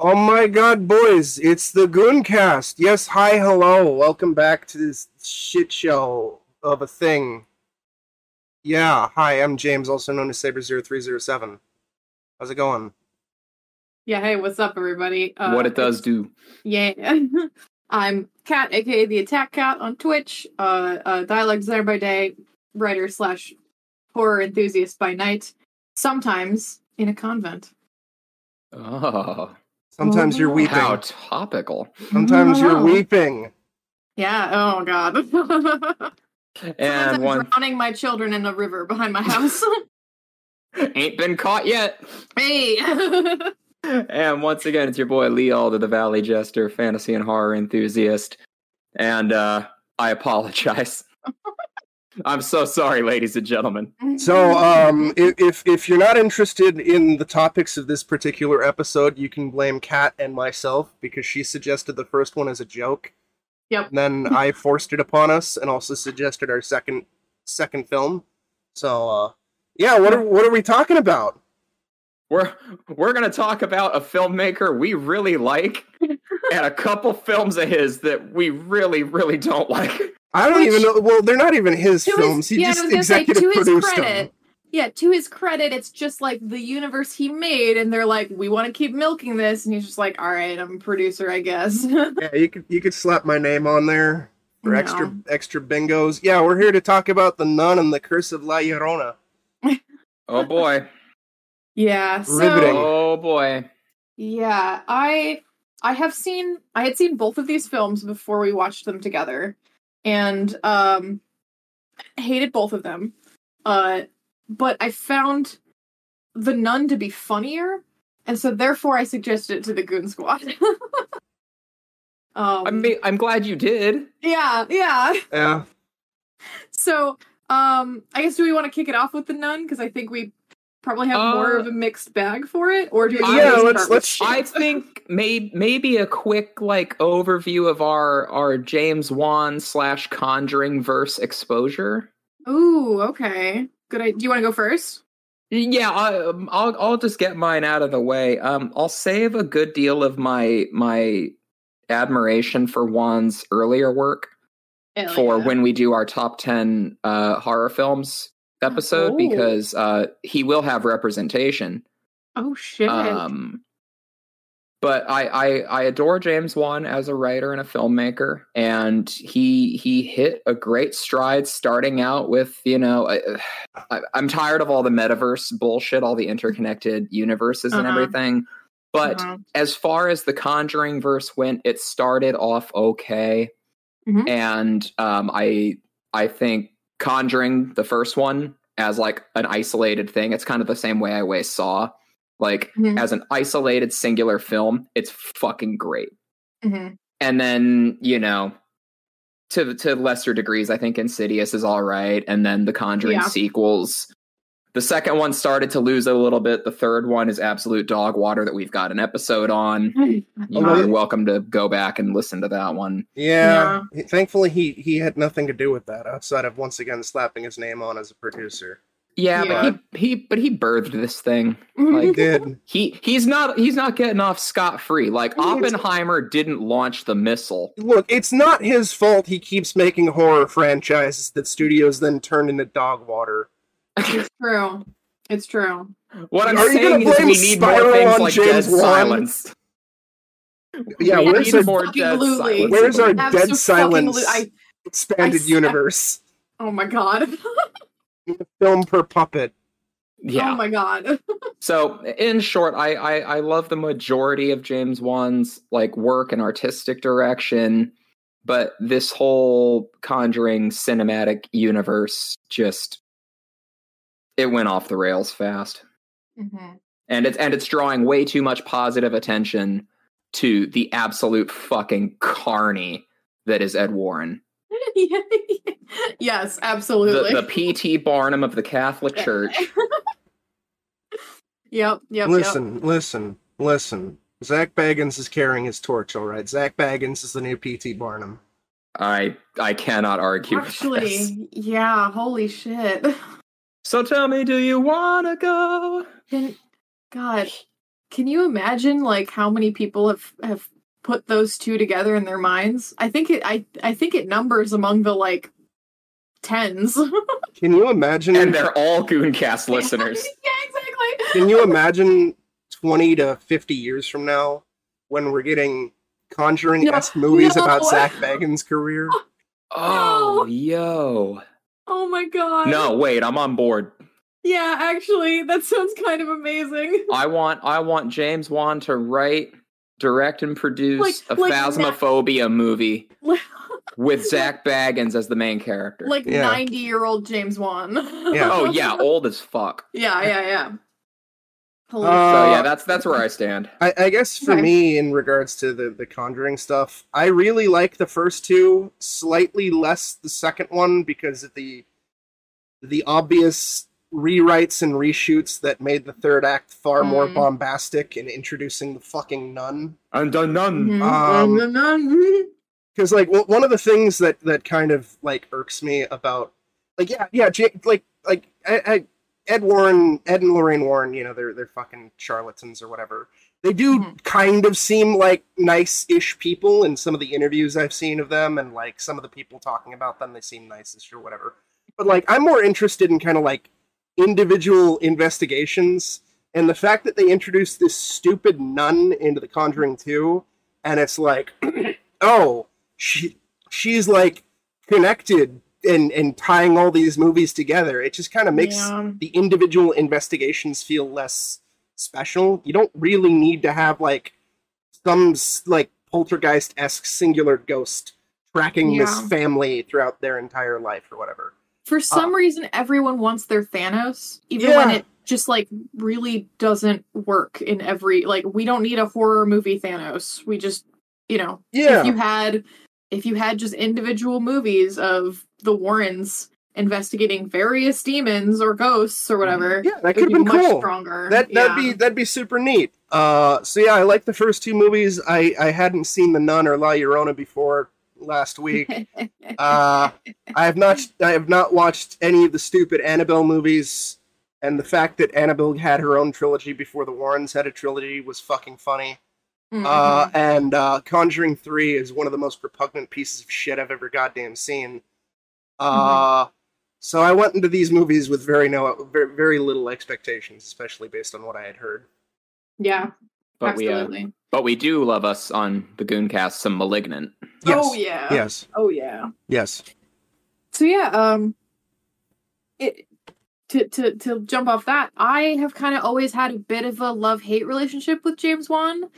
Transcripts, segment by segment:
Oh my god, boys, it's the Gooncast. Yes, hi, hello. Welcome back to this shit show of a thing. Yeah, hi, I'm James, also known as Saber0307. How's it going? Yeah, hey, what's up, everybody? Uh, what it does do. Yeah. I'm Cat, aka the Attack Cat on Twitch, uh, uh, dialogue designer by day, writer slash horror enthusiast by night, sometimes in a convent. Oh, Sometimes you're Oh. weeping. how topical. Sometimes you're weeping. Yeah, oh god. And I'm one drowning my children in a river behind my house. ain't been caught yet. hey! And once again, it's your boy Lee Alder, the Valley Jester, fantasy and horror enthusiast. And uh I apologize. I'm so sorry, ladies and gentlemen. So, um, if if you're not interested in the topics of this particular episode, you can blame Kat and myself because she suggested the first one as a joke. Yep. And then I forced it upon us, and also suggested our second second film. So, uh, yeah, what are what are we talking about? We're we're gonna talk about a filmmaker we really like and a couple films of his that we really, really don't like. I don't Which- even know. Well, they're not even his To his- films. he yeah, just was gonna say, executive to his produced credit, them. Yeah, to his credit, it's just like the universe he made, and they're like, we want to keep milking this, and he's just like, all right, I'm a producer, I guess. Yeah, you could you could slap my name on there for No. extra extra bingos. Yeah, we're here to talk about the Nun and the Curse of La Llorona. Oh boy. yeah, so Riveting. Oh boy. yeah, I I have seen I had seen both of these films before we watched them together, and um, hated both of them. Uh, but I found the Nun to be funnier, and so therefore I suggested it to the Goon Squad. um, I mean, I'm glad you did. yeah, yeah. Yeah. So, um, I guess do we want to kick it off with the nun because I think we probably have more Uh, of a mixed bag for it, or do we? Yeah, let's- let's- I think may, maybe a quick like overview of our our James Wan slash Conjuring verse exposure. Ooh, okay. Good. idea. Do you want to go first? Yeah, I, um, I'll I'll just get mine out of the way. Um, I'll save a good deal of my my admiration for Wan's earlier work Hell for yeah. when we do our top 10 uh, horror films episode Oh. because uh, he will have representation. Oh shit. Um, but I, I I adore James Wan as a writer and a filmmaker, and he he hit a great stride starting out with you know I, I, I'm tired of all the metaverse bullshit, all the interconnected universes and Uh-huh. everything. But Uh-huh. as far as the Conjuring verse went, it started off okay, Mhm. and um, I I think Conjuring the first one as like an isolated thing. It's kind of the same way I always saw. Like Mhm. as an isolated singular film, it's fucking great. Mhm. And then you know, to to lesser degrees, I think Insidious is all right, and then the Conjuring Yeah. sequels. The second one started to lose a little bit. The third one is absolute dog water that we've got an episode on. You Although- are welcome to go back and listen to that one. Yeah. Thankfully, he he had nothing to do with that outside of once again slapping his name on as a producer. Yeah, Yeah. but he he but he birthed this thing. Mm-hmm. He Like did. he he's not he's not getting off scot free. Like It's- Oppenheimer didn't launch the missile. Look, it's not his fault. He keeps making horror franchises that studios then turn into dog water. It's true. It's true. What I'm Are you gonna saying is blame we need more things on like James Dead Wan? Silence. Yeah, we where's need our more Dead Silence. Where's our Abso- Dead fucking Silence lo- I- expanded I- universe? Oh my god. Film per puppet. Oh yeah. Oh my god. So in short, I, I I love the majority of James Wan's like work and artistic direction, but this whole Conjuring cinematic universe just it went off the rails fast. Mhm. and it's and it's drawing way too much positive attention to the absolute fucking carny that is Ed Warren, yes, absolutely. the P.T. Barnum of the Catholic Church. Yep, yep, Listen, listen, listen. Zak Bagans is carrying his torch, all right. Zak Bagans is the new P.T. Barnum. I I cannot argue yep. with this. Actually, yeah, holy shit. So tell me, do you wanna go? Then, God, can you imagine like how many people have have put those two together in their minds? I think it I I think it numbers among the like tens. Can you imagine? And they're all Gooncast listeners. yeah, exactly. Can you imagine 20 to 50 years from now when we're getting Conjuring esque No, movies no. about Zak Bagans' career? Oh, yo. Oh my god. No, wait, I'm on board. Yeah, actually, that sounds kind of amazing. I want I want James Wan to write, direct, and produce Like- a like phasmophobia movie with Zak Bagans as the main character. Like ninety-year-old James Wan. Yeah. oh yeah, old as fuck. yeah, yeah, yeah. Holy Uh, So yeah, that's that's where I stand. I, I guess for Okay. me, in regards to the, the Conjuring stuff, I really like the first two, slightly less the second one because of the the obvious rewrites and reshoots that made the third act far more Mm. bombastic in introducing the fucking nun. Undone none. Mhm. Um, Mhm. because like w- one of the things that that kind of like irks me about like yeah yeah J- like like I, I, Ed Warren Ed and Lorraine Warren you know they're they're fucking charlatans or whatever they do Mhm. kind of seem like nice-ish people in some of the interviews I've seen of them and like some of the people talking about them they seem nice-ish or whatever but like I'm more interested in kind of like individual investigations and the fact that they introduced this stupid nun into the Conjuring 2 and it's like oh she she's like connected and and tying all these movies together it just kind of makes Yeah. the individual investigations feel less special you don't really need to have like some like poltergeist-esque singular ghost tracking this family throughout their entire life or whatever For some uh, reason, everyone wants their Thanos, even when it just like really doesn't work in every like. We don't need a horror movie Thanos. We just, you know, yeah if you had if you had just individual movies of the Warrens investigating various demons or ghosts or whatever, yeah that could have be been much cool stronger. That that'd Yeah. be that'd be super neat. Uh, so yeah, I like the first two movies. I I hadn't seen the Nun or La Llorona before last week. uh, I have not I have not watched any of the stupid Annabelle movies, and the fact that Annabelle had her own trilogy before the Warrens had a trilogy was fucking funny. Mhm. Uh, and uh, Conjuring Three is one of the most repugnant pieces of shit I've ever goddamn seen. Uh, so I went into these movies with very no very, very little expectations, especially based on what I had heard. yeah, But we uh, but we do love us on the Gooncast some malignant. Yes. Oh yeah. Yes. Oh yeah. Yes. So yeah, um it to to to jump off that, I have kind of always had a bit of a love-hate relationship with James Wan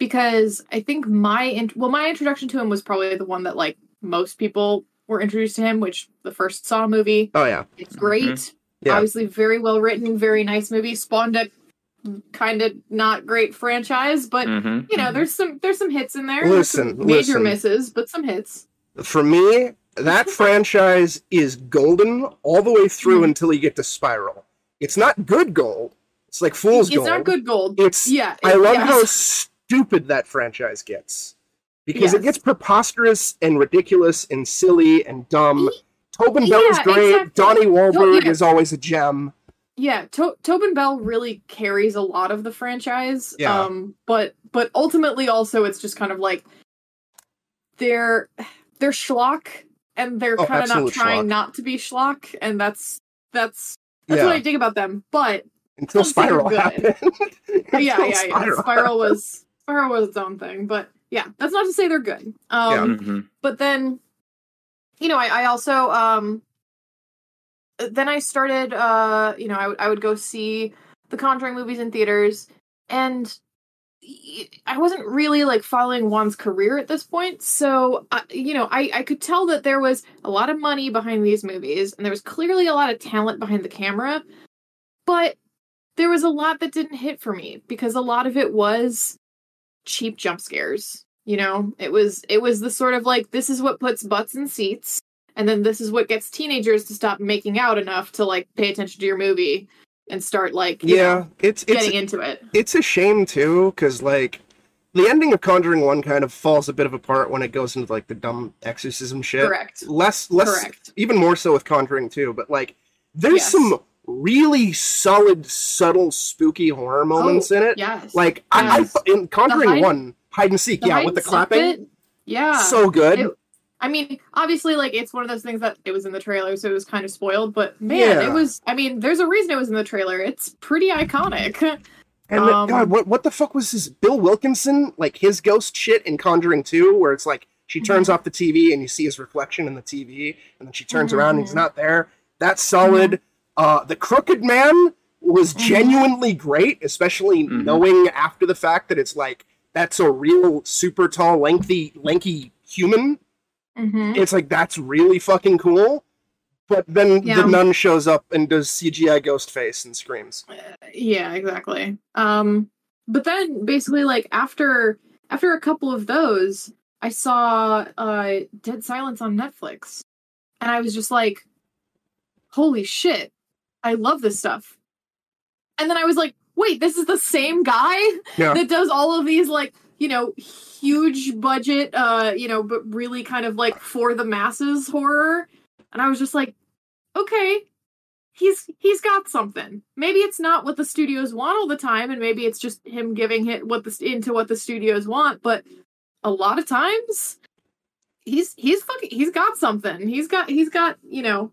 because I think my int- well my introduction to him was probably the one that like most people were introduced to him, which the first Saw movie. Oh yeah. It's great. Yeah. Obviously very well written, very nice movie. Spawned a kind of not great franchise, but Mhm. you know, there's some there's some hits in there. There's some Listen, major listen. misses, but some hits. For me, that franchise is golden all the way through Mhm. until you get to Spiral. It's not good gold. It's like fool's It's gold. It's not good gold. It's Yeah, I love yes. Stupid that franchise gets. Because it gets preposterous and ridiculous and silly and dumb. Tobin Bell is great. exactly. Donnie Wahlberg yeah. is always a gem. Yeah, to- Tobin Bell really carries a lot of the franchise. Yeah. Um, but but ultimately, also, it's just kind of like they're they're schlock, and they're Oh, kind of not trying schlock. not to be schlock, and that's that's that's yeah. what I dig about them. But Until Some things are Spiral happened. yeah, yeah, yeah. Spiral Spiral was Spiral was its own thing, but yeah, that's not to say they're good. Um, Mhm. but then you know I, I also um then i started uh you know I, would- I would go see the conjuring movies in theaters and I wasn't really like following Wan's career at this point so uh, you know I, I could tell that there was a lot of money behind these movies and there was clearly a lot of talent behind the camera but there was a lot that didn't hit for me because a lot of it was cheap jump scares you know it was it was the sort of like this is what puts butts in seats and then this is what gets teenagers to stop making out enough to like pay attention to your movie and start like you Yeah, know, it's it's getting into it it's a shame too, because like the ending of Conjuring One kind of falls a bit of apart when it goes into like the dumb exorcism shit. correct Less, less, correct even more so with Conjuring Two. But like, there's Yes. some really solid, subtle, spooky horror moments in it. Yes. Like I, I in Conjuring hide- One, hide and seek, yeah, with the clapping, bit, yeah. so good. It- I mean, obviously, like it's one of those things that it was in the trailer, so it was kind of spoiled. But man, Yeah. it was. I mean, there's a reason it was in the trailer. It's pretty iconic. and the- um, God, what what the fuck was this? Bill Wilkinson, like his ghost shit in Conjuring Two, where it's like she turns Mhm. off the TV and you see his reflection in the TV, and then she turns Mhm, around and he's mhm. not there. That's solid. Uh, the Crooked Man was Mhm. genuinely great, especially Mhm. knowing after the fact that it's like that's a real super tall, lengthy, lanky human. hmm It's like that's really fucking cool. But then Yeah. the nun shows up and does CGI ghost face and screams. Yeah, exactly. Um, but then basically, like after after a couple of those, I saw uh Dead Silence on Netflix, and I was just like, "Holy shit! I love this stuff." And then I was like, "Wait, this is the same guy Yeah. that does all of these like you know huge budget, uh, you know, but really kind of like for the masses horror." And I was just like, "Okay." he's he's got something. Maybe it's not what the studios want all the time, and maybe it's just him giving it what the into what the studios want. But a lot of times, he's he's fucking he's got something. He's got he's got you know,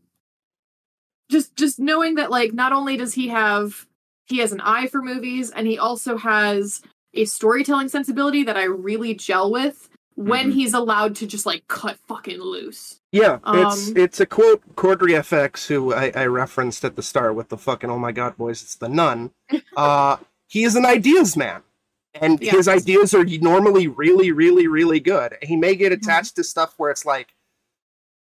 just just knowing that like not only does he have he has an eye for movies, and he also has a storytelling sensibility that I really gel with when Mhm. he's allowed to just like cut fucking loose. Yeah, it's Um, it's a quote Cordry FX who I, I referenced at the start with the fucking oh my god boys, it's the nun. Uh he is an ideas man. And Yeah. his ideas are normally really, really, really good. He may get Mhm. attached to stuff where it's like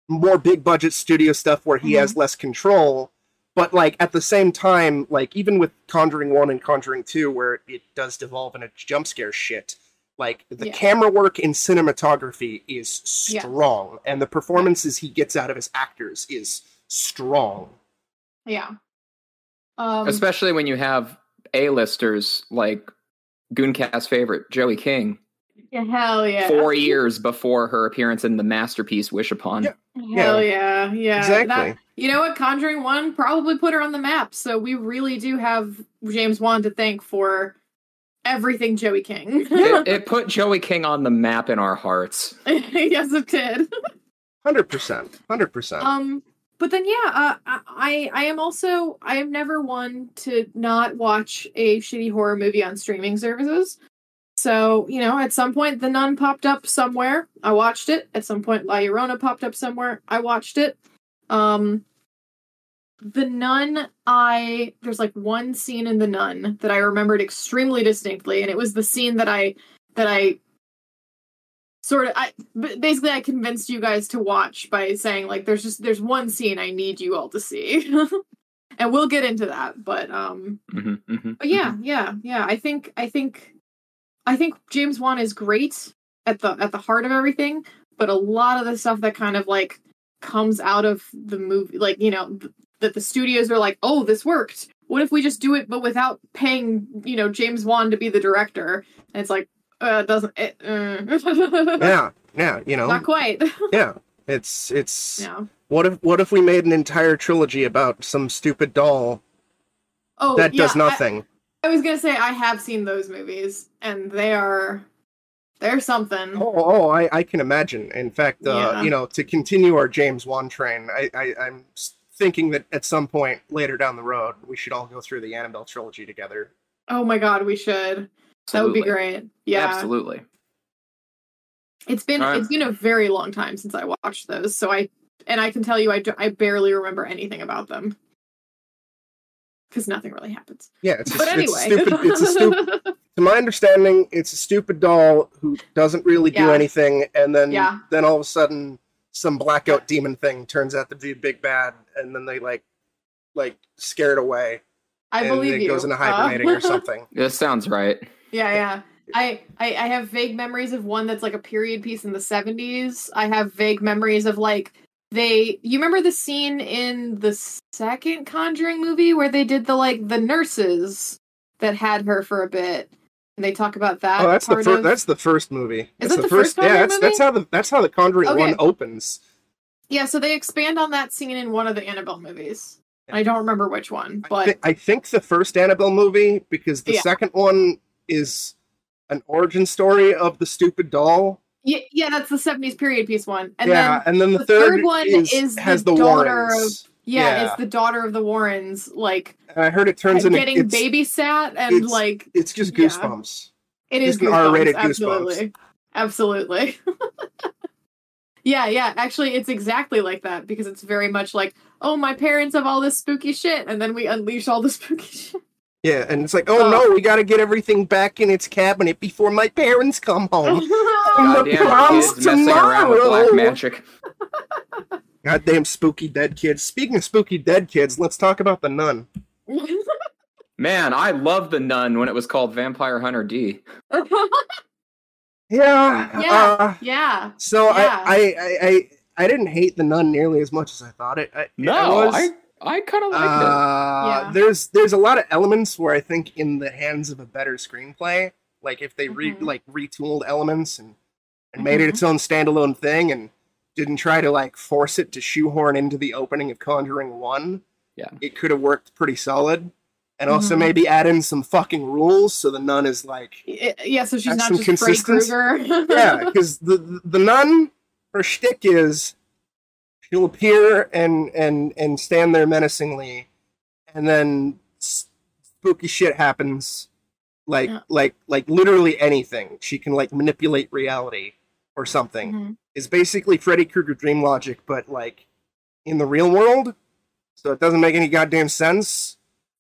more big budget studio stuff where he has less control. But like at the same time, like even with Conjuring One and Conjuring Two, where it does devolve into jump scare shit, like the Yeah. camera work in cinematography is Yeah. strong, and the performances he gets out of his actors is strong. Yeah. Um, Especially when you have A-listers like Gooncast favorite Joey King yeah, hell yeah. four years before her appearance in the masterpiece Wish Upon. Yeah. Hell yeah, yeah. Exactly. That- you know what? Conjuring One probably put her on the map, so we really do have James Wan to thank for everything Joey King. It, it put Joey King on the map in our hearts. yes, it did. Hundred percent, hundred percent. Um, but then yeah, uh, I I am also I am never one to not watch a shitty horror movie on streaming services. So you know, at some point, The Nun popped up somewhere. I watched it. At some point, La Llorona popped up somewhere. I watched it. Um, The Nun. I there's like one scene in The Nun that I remembered extremely distinctly, and it was the scene that I that I sort of i basically I convinced you guys to watch by saying like there's just there's one scene I need you all to see. and we'll get into that, but um hmm hmm but yeah, yeah, yeah. I think I think I think James Wan is great at the at the heart of everything, but a lot of the stuff that kind of like comes out of the movie like, you know, th- that the studios are like, "Oh, this worked. What if we just do it but without paying, you know, James Wan to be the director?" And it's like, uh, it doesn't it, uh, yeah, yeah, you know, Not quite. yeah. It's it's yeah. what if what if we made an entire trilogy about some stupid doll Oh, that does yeah, I- nothing? I, was gonna say I have seen those movies, and they are they're something. Oh, oh, I, I can imagine. In fact, uh, Yeah. you know, to continue our James Wan train, I, I, I'm thinking that at some point later down the road, we should all go through the Annabelle trilogy together. Oh my god, we should. That would be great. Yeah, Absolutely. it's been All right. it's been a very long time since I watched those, so I and I can tell you I do, I barely remember anything about them because nothing really happens. Yeah, it's a, But it's stupid. It's a stupid. to my understanding, it's a stupid doll who doesn't really do Yeah. anything, and then Yeah. then all of a sudden, some blackout demon thing turns out to be a big bad, and then they like like scare it away, I and believe it you. goes into Uh, hibernating or something. This sounds right. Yeah, yeah. I, I I have vague memories of one that's like a period piece in the 70s. I have vague memories of like they you remember the scene in the second Conjuring movie where they did the like the nurses that had her for a bit and they talk about that Oh, that's the first. of- That's the first movie. Is That's the the first Yeah, Conjuring that's that's how the that's how the Conjuring Okay. one opens. Yeah, so they expand on that scene in one of the Annabelle movies. I don't remember which one, I, but I think the first Annabelle movie because the Yeah. second one is an origin story of the stupid doll. Yeah, yeah, that's the '70s period piece one. And yeah, then and then the, the third, third one is, is the has the daughter Warrens. yeah, Yeah. it's the daughter of the Warrens, like And I heard it turns into getting it's, babysat and it's- like it's just Yeah. goosebumps. It is Goosebumps, R-rated Goosebumps. Absolutely. Absolutely. yeah, yeah. Actually, it's exactly like that because it's very much like, oh, my parents have all this spooky shit, and then we unleash all the spooky shit. Yeah, and it's like, oh Oh. no, we got to get everything back in its cabinet before my parents come home. Goddamn the proms kids messing around with black magic. Goddamn spooky dead kids. Speaking of spooky dead kids, let's talk about the nun. Man, I love the nun when it was called Vampire Hunter D. Yeah. Yeah. Uh, yeah. so Yeah. I, I, I, I, I didn't hate the nun nearly as much as I thought it. I, No, I was. I I kind of liked it. uh, Yeah. There's there's a lot of elements where I think in the hands of a better screenplay, like if they re Mhm. like retooled elements and and made it Mhm. its own standalone thing and didn't try to like force it to shoehorn into the opening of Conjuring One, Yeah. it could have worked pretty solid. And also Mhm. maybe add in some fucking rules so the nun is like Yeah, so she's not some just Freddy consistency. Krueger. yeah, because the the- the nun, her shtick is she'll appear and and and stand there menacingly, and then spooky shit happens, like Yeah. like like literally anything. She can like manipulate reality or something. Mhm. Is basically Freddy Krueger dream logic, but like in the real world. So it doesn't make any goddamn sense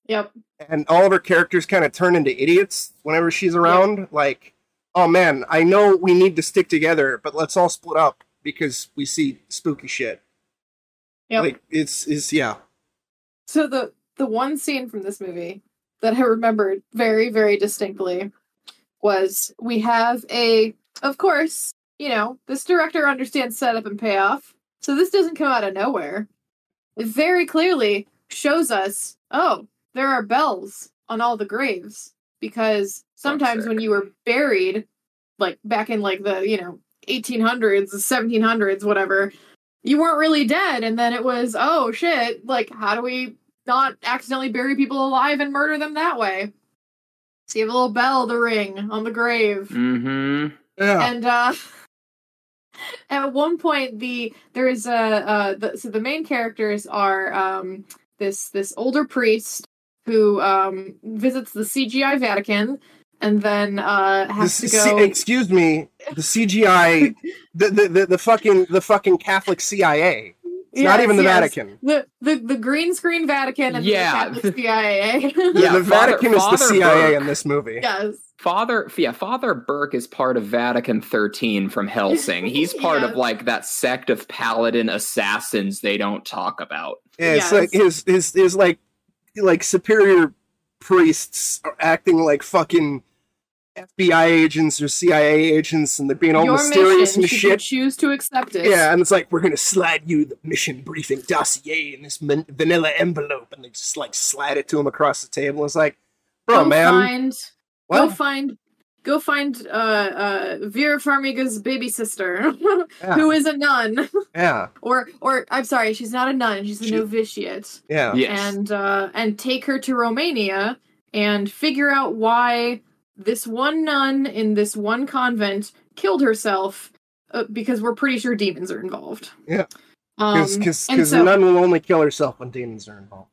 Yep. and all of her characters kind of turn into idiots whenever she's around. Like, oh man, I know we need to stick together, but let's all split up because we see spooky shit. Yep. Like, it's is yeah, So the the one scene from this movie that I remembered very very distinctly was we have a of course, you know, this director understands setup and payoff. So this doesn't come out of nowhere. It very clearly shows us, oh, there are bells on all the graves because sometimes when you were buried like back in like the, you know, 1800s, 1700s, whatever, you weren't really dead. And then it was oh shit like how do we not accidentally bury people alive and murder them that way? So you have a little bell to ring on the grave. Mm-hmm. yeah, and uh at one point the there is a uh the, so the main characters are um this this older priest who um visits the cgi vatican and then uh has C- to go excuse me, the CGI, the, the the the fucking the fucking Catholic CIA. It's not even the yes. Vatican. the, the the green screen Vatican and Yeah. the Catholic CIA. Yeah, the Father- Vatican is the CIA Burke. in this movie. yes. Father, yeah, Father Burke is part of Vatican 13 from Hellsing. He's part Yes. of like that sect of paladin assassins they don't talk about. Yeah, it's Yes. like his his his like like superior priests are acting like fucking FBI agents or CIA agents, and they're being all Your mysterious mission, and should you shit. choose to accept it. Yeah, and it's like we're gonna slide you the mission briefing dossier in this man- vanilla envelope, and they just like slide it to him across the table. It's like, bro, go man, find go find go find uh uh Vera Farmiga's baby sister, Yeah, who is a nun. yeah, or or I'm sorry, she's not a nun, she's a She- novitiate. yeah. Yes. And uh and take her to Romania and figure out why this one nun in this one convent killed herself uh, because we're pretty sure demons are involved. Yeah. Um, Because and because so- nun will only kill herself when demons are involved.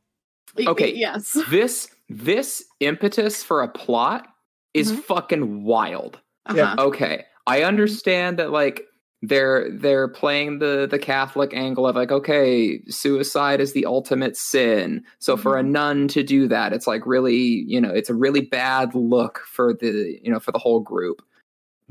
Okay. Yes. this this impetus for a plot is Mhm. fucking wild. Yeah. Uh-huh. Okay, I understand that like they're they're playing the the Catholic angle of like okay, suicide is the ultimate sin. So for a nun to do that, it's like really, you know, it's a really bad look for the, you know, for the whole group.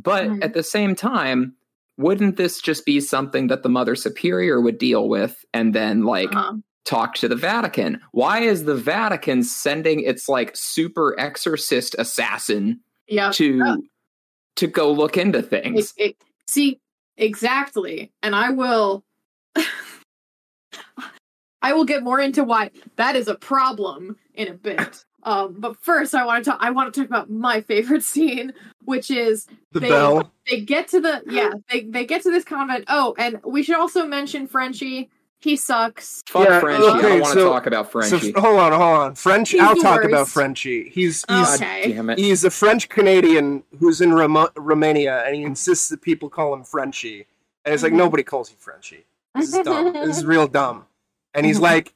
But Mhm. at the same time, wouldn't this just be something that the mother superior would deal with and then like Uh-huh. talk to the Vatican. Why is the Vatican sending its like super exorcist assassin Yeah. to to go look into It, things? it, see, exactly. And I will I will get more into why that is a problem in a bit. Um, but first I want to talk I want to talk about my favorite scene, which is The They- bell. they get to the yeah, they, they get to this convent. Oh, and we should also mention Frenchie. He sucks. Fuck Yeah, Frenchie. I don't want to so- talk about So Frenchie. hold on, hold on. French. He's I'll the talk worst. about Frenchie. He's he's God Okay. damn it. he's a French Canadian who's in Roma- Romania, and he insists that people call him Frenchie. And it's like Mhm. nobody calls you Frenchie. This is dumb. this is real dumb. And he's Mhm. like,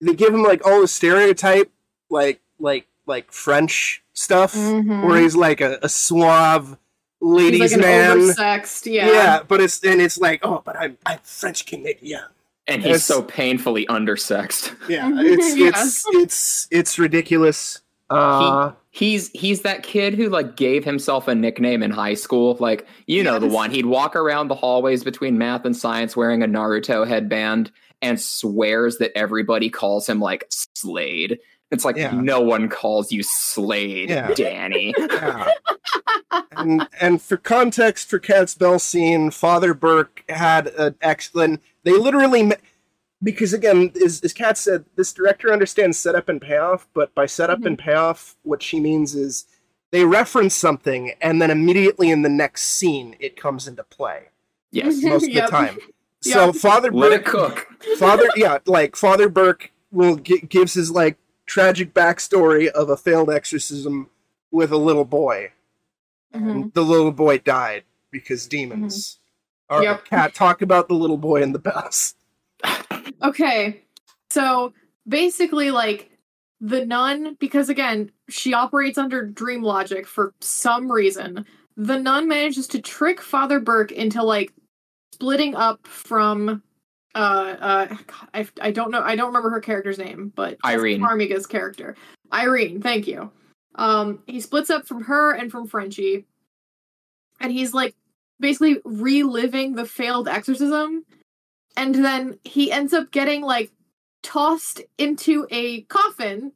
they give him like all the stereotype, like like like French stuff, Mhm. where he's like a, a suave He's ladies like an man. oversexed. Yeah. yeah. but it's and it's like, oh, but I'm I'm French Canadian. And It's- he's so painfully undersexed. Yeah, it's Yeah. it's it's it's ridiculous. Uh, He's he's that kid who like gave himself a nickname in high school. Like you know the one. He'd walk around the hallways between math and science wearing a Naruto headband and swears that everybody calls him like Slade. It's like Yeah. no one calls you Slade, Yeah. Danny. yeah. and and for context for Cat's Bell scene, Father Burke had an excellent. They literally ma- because again, as, as Kat said, this director understands setup and payoff, but by setup and mm-hmm. payoff, what she means is they reference something and then immediately in the next scene it comes into play Yes. most of the time. So Yep. Father Let Burke it cook. Father, yeah, like Father Burke will gi- gives his like tragic backstory of a failed exorcism with a little boy. Mhm. And the little boy died because demons. All right, Yep. Cat, talk about the little boy and the bells. Okay. So basically, like, the nun, because again, she operates under dream logic for some reason, the nun manages to trick Father Burke into, like, splitting up from. Uh, uh, God, I, I don't know. I don't remember her character's name, but Irene. Farmiga's character, Irene. Thank you. Um, he splits up from her and from Frenchie, and he's like basically reliving the failed exorcism and then he ends up getting like tossed into a coffin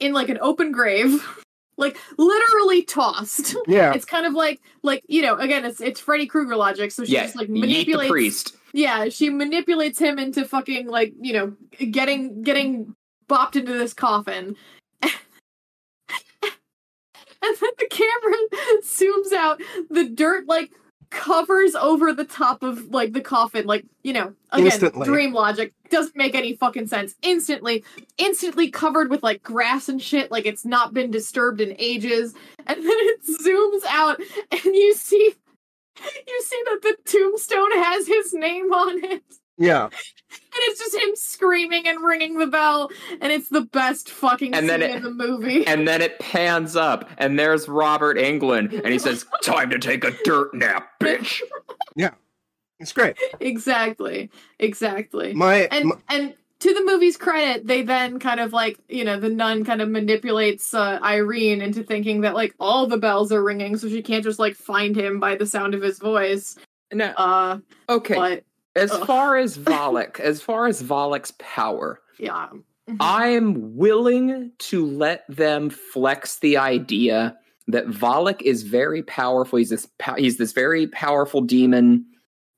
in like an open grave like literally tossed Yeah, it's kind of like like you know again it's it's freddy krueger logic so she Yeah. just like Yeet the manipulates priest. Yeah she manipulates him into fucking like you know getting getting bopped into this coffin. And then the camera zooms out the dirt like covers over the top of like the coffin like you know again Instantly. dream logic doesn't make any fucking sense. Instantly instantly covered with like grass and shit like it's not been disturbed in ages. And then it zooms out and you see you see that the tombstone has his name on it yeah. and it's just him screaming and ringing the bell and it's the best fucking And scene then it- in the movie And then it pans up, and there's Robert Englund, and he says, "Time to take a dirt nap, bitch." Yeah, it's great. exactly exactly My, and my and to the movie's credit they then kind of like you know the nun kind of manipulates uh, irene into thinking that like all the bells are ringing so she can't just like find him by the sound of his voice Now, uh okay. but as ugh. far as Valak, as far as Valak's power, yeah Mhm. I'm willing to let them flex the idea that Valak is very powerful. He's this he's this very powerful demon,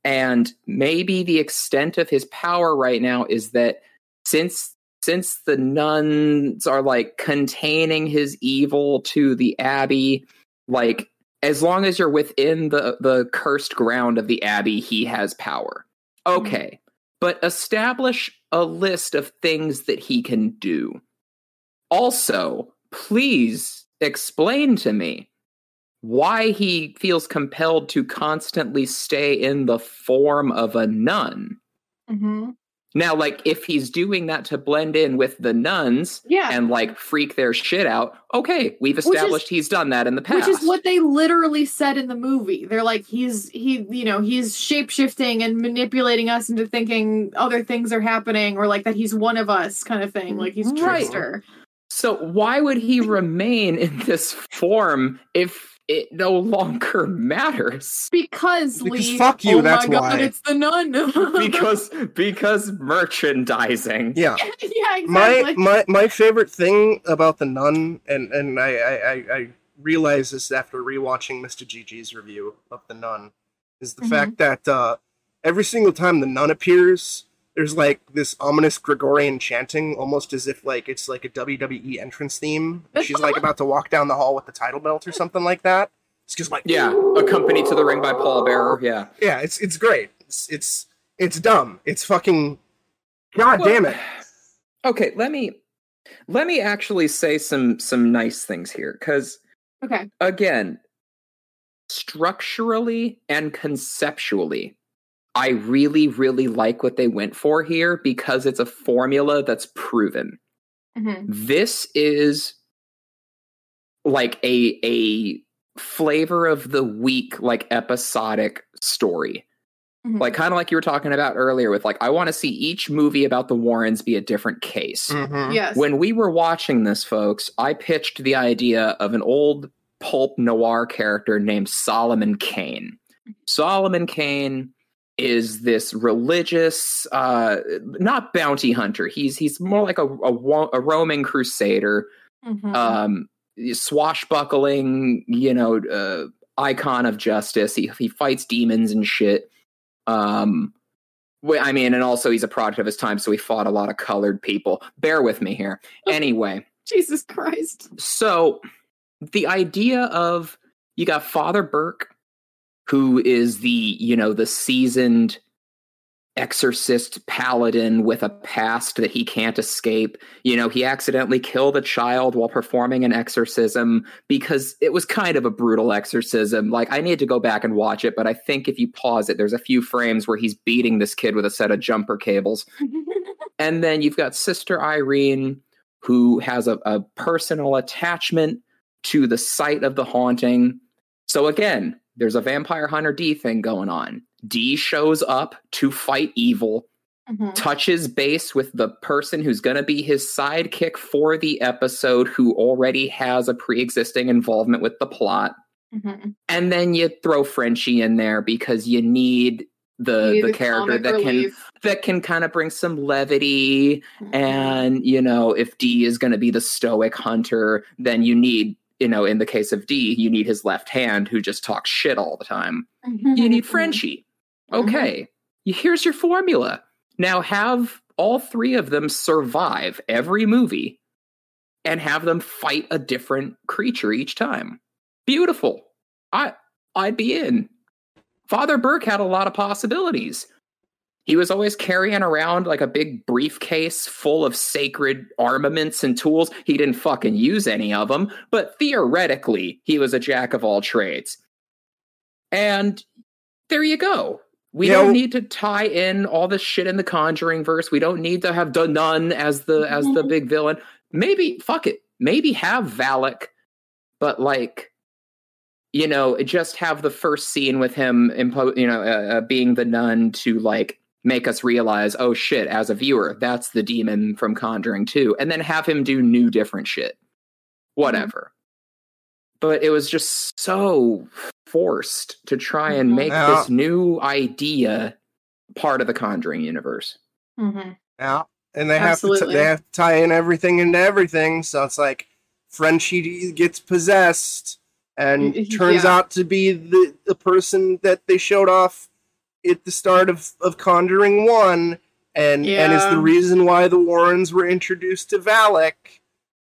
and maybe the extent of his power right now is that since since the nuns are like containing his evil to the abbey, like as long as you're within the the cursed ground of the abbey, he has power. Okay. But establish a list of things that he can do. Also, please explain to me why he feels compelled to constantly stay in the form of a nun. Mhm. Now, like, if he's doing that to blend in with the nuns yeah and like freak their shit out, okay, we've is- established he's done that in the past. which is what they literally said in the movie they're like he's he you know he's shape-shifting and manipulating us into thinking other things are happening or like that he's one of us kind of thing like he's Right. trickster So why would he remain in this form if it no longer matters? because Because Lee, fuck you, oh that's my god why. it's the nun Because because merchandising. yeah. yeah exactly my my my favorite thing about the nun and and I I, I, I realized this after rewatching Mr. GG's review of the nun is the Mhm. fact that uh, every single time the nun appears there's like this ominous Gregorian chanting almost as if like it's like a WWE entrance theme she's like about to walk down the hall with the title belt or something like that it's just like Yeah, accompanied to the ring by Paul Bearer. Yeah. yeah it's it's great it's it's it's dumb it's fucking God Well, damn it. Okay, let me let me actually say some some nice things here cuz Okay. again, structurally and conceptually, I really, really like what they went for here because it's a formula that's proven. hmm This is like a a flavor of the week, like episodic story. Mhm. Like kind of like you were talking about earlier with like I want to see each movie about the Warrens be a different case. Mhm. Yes. When we were watching this, folks, I pitched the idea of an old pulp noir character named Solomon Kane. Solomon Kane is this religious, uh, not bounty hunter. He's he's more like a a, a roaming crusader, Mhm. um, swashbuckling, you know, uh, icon of justice. He he fights demons and shit. Um, I mean, and also he's a product of his time, so he fought a lot of colored people. Bear with me here. Anyway, Jesus Christ. so the idea of you got Father Burke, who is the you know the seasoned exorcist paladin with a past that he can't escape. You know, he accidentally killed a child while performing an exorcism because it was kind of a brutal exorcism. Like, I need to go back and watch it, but I think if you pause it, there's a few frames where he's beating this kid with a set of jumper cables. And then you've got Sister Irene, who has a, a personal attachment to the site of the haunting. So again, there's a vampire hunter D thing going on. D shows up to fight evil, Mhm. touches base with the person who's going to be his sidekick for the episode, who already has a pre existing involvement with the plot. Mhm. And then you throw Frenchie in there because you need the, Need the the character that can that can kind of bring some levity Mhm. and you know if d is going to be the stoic hunter then you need you know in the case of d you need his left hand who just talks shit all the time. Mm-hmm. You need frenchie. Mm-hmm. Okay. Here's your formula. Now have all three of them survive every movie and have them fight a different creature each time. Beautiful. I i'd be in. Father burke had a lot of possibilities he was always carrying around like a big briefcase full of sacred armaments and tools. He didn't fucking use any of them, but theoretically, he was a jack of all trades. And there you go. We You don't know- need to tie in all this shit in the Conjuring verse. We don't need to have the nun as the as the big villain. Maybe fuck it. Maybe have Valak, but like you know, just have the first scene with him, impo- you know, uh, uh, being the nun to like make us realize, oh shit, as a viewer, that's the demon from Conjuring 2, and then have him do new different shit. Whatever. But it was just so forced to try and Mhm. make Yeah. this new idea part of the Conjuring universe. Mhm. Yeah, and they have to t- they have to tie in everything into everything. So it's like Frenchie gets possessed and turns yeah. out to be the the person that they showed off at the start of of Conjuring One, and and is the reason why the Warrens were introduced to Valak.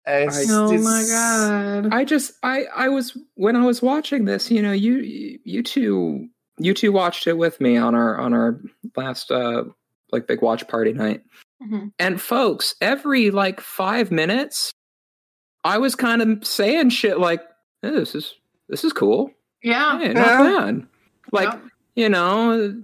And Oh my god. I just I I was when I was watching this, you know, you you two you two watched it with me on our on our last uh like big watch party night. Mhm. And folks, every like 5 minutes I was kind of saying shit like "Eh, this is this is cool. Yeah. Hey, not Yeah. bad. Like, Yeah. You know,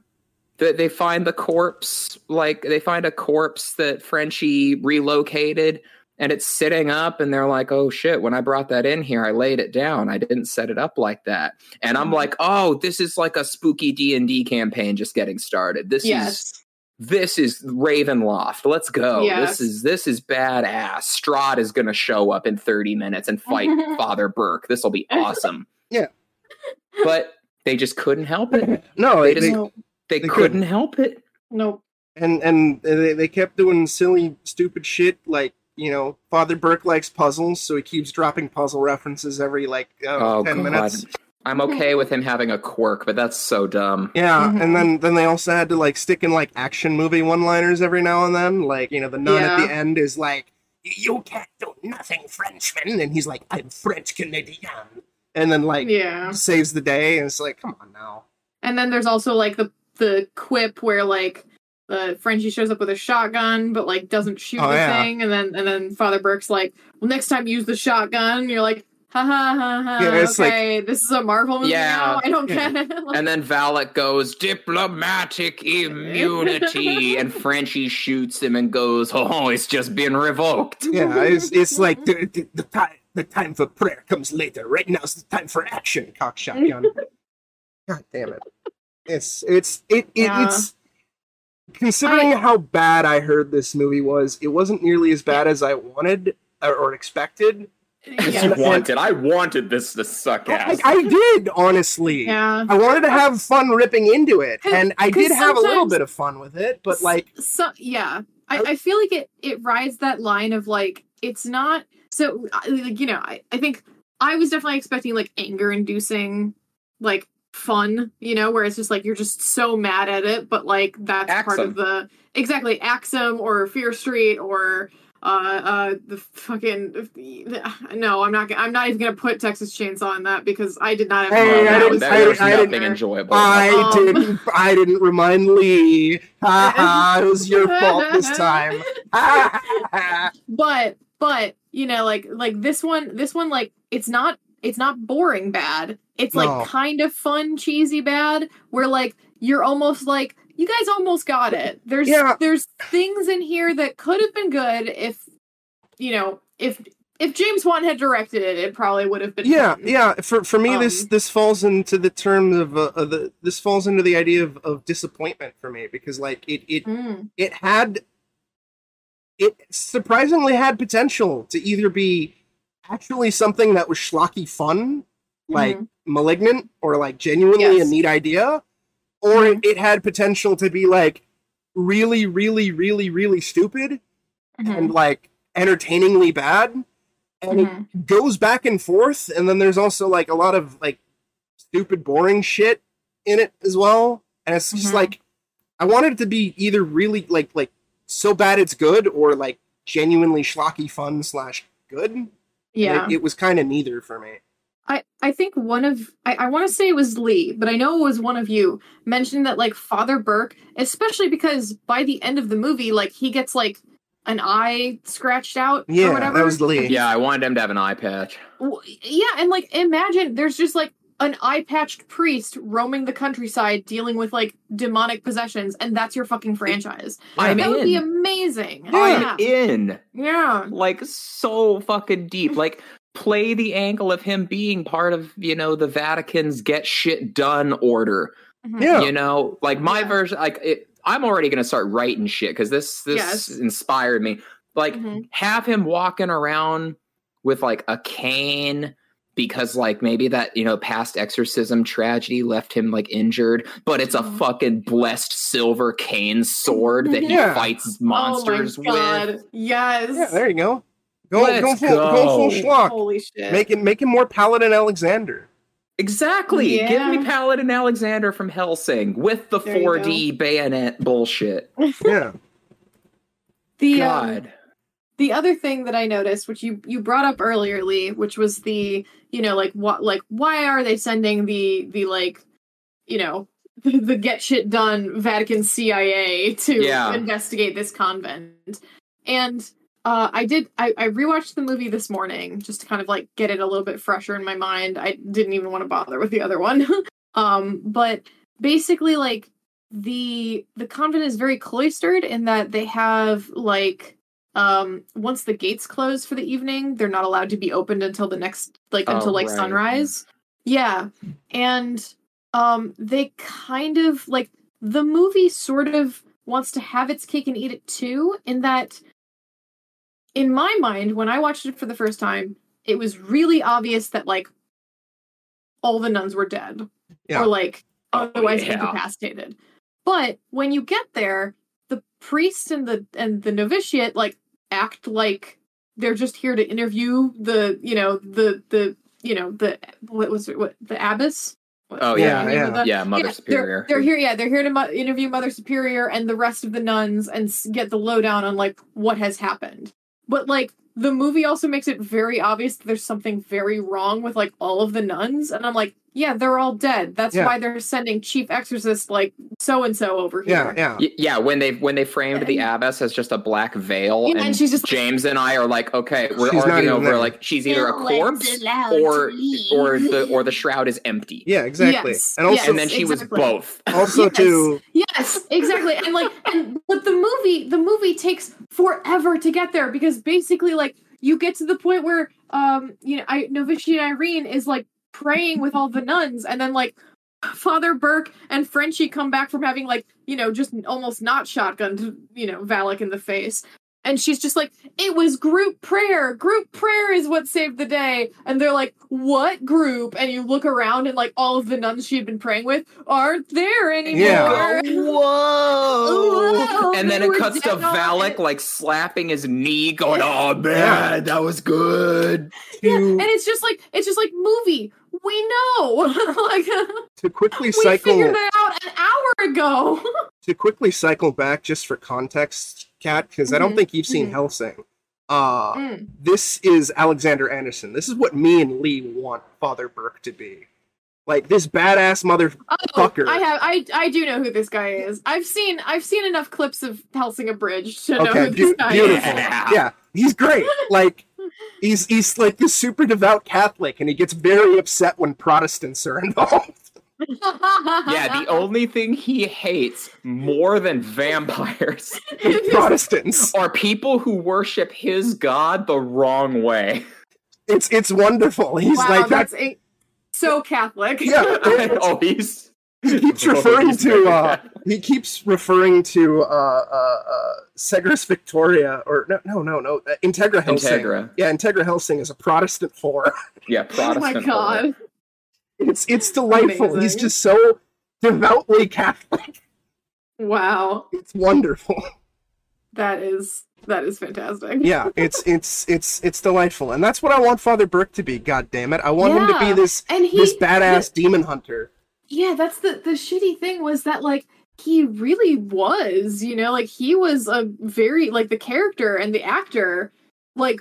that they find the corpse, like they find a corpse that Frenchie relocated and it's sitting up and they're like, oh shit, when I brought that in here, I laid it down. I didn't set it up like that. And I'm like, oh, this is like a spooky D&D campaign just getting started. This is this is Ravenloft. Let's go. Yes. This is this is badass. Strahd is going to show up in 30 minutes and fight Father Burke. This will be awesome. Yeah. But they just couldn't help it. no, They they, just- they- They, They couldn't couldn't. help it. Nope. and and they, they kept doing silly, stupid shit like. You know, Father Burke likes puzzles, so he keeps dropping puzzle references every like uh, Oh, ten God. minutes. I'm okay with him having a quirk, but that's so dumb. Yeah, Mhm. and then then they also had to like stick in like action movie one-liners every now and then. Like you know, the nun at the end is like, "You can't do nothing, Frenchman," and he's like, "I'm French Canadian," and then like Yeah. saves the day. And it's like, come on now. And then there's also like the the quip where like the Frenchie shows up with a shotgun, but like doesn't shoot Oh, the yeah. thing, and then and then Father Burke's like, "Well, next time use the shotgun." And you're like, "Ha ha ha ha." Yeah, it's like- okay, this is a Marvel movie Yeah. now. I don't Yeah. get it. Like, And then Valak goes, diplomatic immunity. and Frenchie shoots him and goes, oh, it's just been revoked. Yeah, it's, it's like the, the, the time the time for prayer comes later. Right now is the time for action. Cock shotgun. God damn it! It's it's it, it Yeah. it's considering how bad I heard this movie was. It wasn't nearly as bad as I wanted or, or expected. As yeah. you wanted. I wanted this to suck I, ass. I did honestly. yeah. I wanted to have fun ripping into it, and I did have a little bit of fun with it. But like, so yeah I, I feel like it it rides that line of like it's not so like you know I, I think i was definitely expecting like anger inducing like fun you know where it's just like you're just so mad at it but like that's part of the exactly axum or fear street or uh uh the fucking no i'm not i'm not even gonna put texas chainsaw in that because i did not have Hey. I didn't- was there, I there's didn't- I nothing didn't- enjoyable. I Um. didn't. I didn't remind Lee. Ha ha! It was your fault this time. But but you know like like this one this one like it's not it's not boring bad it's like No. kind of fun cheesy bad where like you're almost like you guys almost got it there's Yeah. there's things in here that could have been good if you know if if james wan had directed it it probably would have been yeah, fun. yeah. For for me, this Um, this falls into the terms of, uh, of the this falls into the idea of, of disappointment for me because like it it Mm, it had it surprisingly had potential to either be actually something that was schlocky fun like malignant or like genuinely a Mm-hmm. Neat idea or Mhm. it had potential to be like really really really really stupid mhm, and like entertainingly bad and it goes back and forth and then there's also like a lot of like stupid boring shit in it as well and it's just Mhm. like i wanted it to be either really like like so bad it's good or like genuinely schlocky fun slash good yeah it, it was kind of neither for me I, I think one of I, I want to say it was Lee, but I know it was one of you mentioned that like Father Burke, especially because by the end of the movie, like he gets like an eye scratched out or yeah whatever. that was lee yeah, I wanted him to have an eye patch. W- Yeah, and like imagine there's just like an eye patched priest roaming the countryside dealing with like demonic possessions, and that's your fucking franchise. I'm that would be amazing. I'm in. Yeah. Like so fucking deep. Like play the angle of him being part of, you know, the Vatican's get shit done order. Mhm. Yeah. You know, like my Yeah. version like it, I'm already going to start writing shit cuz this this Yes. inspired me. Like Mhm. have him walking around with like a cane because like maybe that you know past exorcism tragedy left him like injured but it's a Mhm. fucking blessed silver cane sword that he fights monsters oh my God. with. Yes. yeah there you go. Go Let's go full go, full schlock. Holy shit. make him make him more paladin alexander. Exactly. Give me paladin alexander from Hellsing with the There 4d bayonet bullshit. Yeah. The um, the other thing that I noticed, which you you brought up earlier, Lee, which was the you know like what like why are they sending the the like you know the get shit done Vatican CIA to Yeah. investigate this convent, and uh, I did I, I rewatched the movie this morning just to kind of like get it a little bit fresher in my mind. I didn't even want to bother with the other one, um, but basically like the the convent is very cloistered in that they have like um once the gates close for the evening they're not allowed to be opened until the next like Oh, until like right. sunrise yeah and um they kind of like the movie sort of wants to have its cake and eat it too in that in my mind when i watched it for the first time it was really obvious that like all the nuns were dead Yeah. or like Oh, otherwise yeah. incapacitated but when you get there the priest and the and the novitiate like act like they're just here to interview the you know the the you know the what was it what the abbess What- oh what's yeah, the name of yeah. the- yeah mother yeah, superior They're, they're here, yeah. They're here to mo- interview Mother Superior and the rest of the nuns and s- get the lowdown on like what has happened. But like the movie also makes it very obvious that there's something very wrong with like all of the nuns, and I'm like, yeah, they're all dead. That's Yeah. why they're sending chief exorcist like so and so over here. yeah. Y- Yeah, when they when they framed the abbess as just a black veil, Yeah, and, and she's just like- James and I are like, okay, we're arguing over there. like she's either a corpse or or the or the shroud is empty. Yeah, exactly. Yes, And also, yes. and then she exactly. was both. also Yes. too, Yes, exactly. And like and but the movie the movie takes forever to get there because basically like you get to the point where um you know I Novitiate Irene is like praying with all the nuns and then like Father Burke and Frenchie come back from having like, you know, just almost not shotgunned, you know, Valak in the face. And she's just like, it was group prayer. Group prayer is what saved the day. And they're like, what group? And you look around and like all of the nuns she had been praying with aren't there anymore. Yeah. Whoa! Whoa, and then it cuts to dead Valak like slapping his knee, going, "Oh man, that was good." Yeah, and it's just like it's just like movie. We know, like to quickly cycle we cycle figured that out an hour ago. to quickly cycle back just for context, Kat, because I don't Mhm, think you've seen mhm. Hellsing. Uh, Mm. this is Alexander Anderson. This is what me and Lee want Father Burke to be. Like this badass motherfucker. Oh, I have I I do know who this guy is. I've seen I've seen enough clips of Hellsing Abridged to know who beau- this guy beautiful. is. Yeah. Yeah, he's great. Like he's he's like this super devout Catholic, and he gets very upset when Protestants are involved. Yeah, the only thing he hates more than vampires Protestants. are people who worship his god the wrong way. It's it's wonderful. He's wow, like that. that's a, so Catholic. Yeah, oh, he's he keeps Oh, referring to uh he keeps referring to uh uh uh Seras Victoria or no no no no uh, Integra Hellsing. Integra. Yeah, Integra Hellsing is a Protestant whore. Yeah, Oh Protestant. my whore. god. It's it's delightful. He's just so devoutly Catholic. Wow. It's wonderful. That is that is fantastic. Yeah, it's it's it's it's delightful, and that's what I want Father Burke to be. God damn it, I want him to be this And he this badass demon hunter. yeah that's the the shitty thing was that like he really was you know like he was a very like the character and the actor like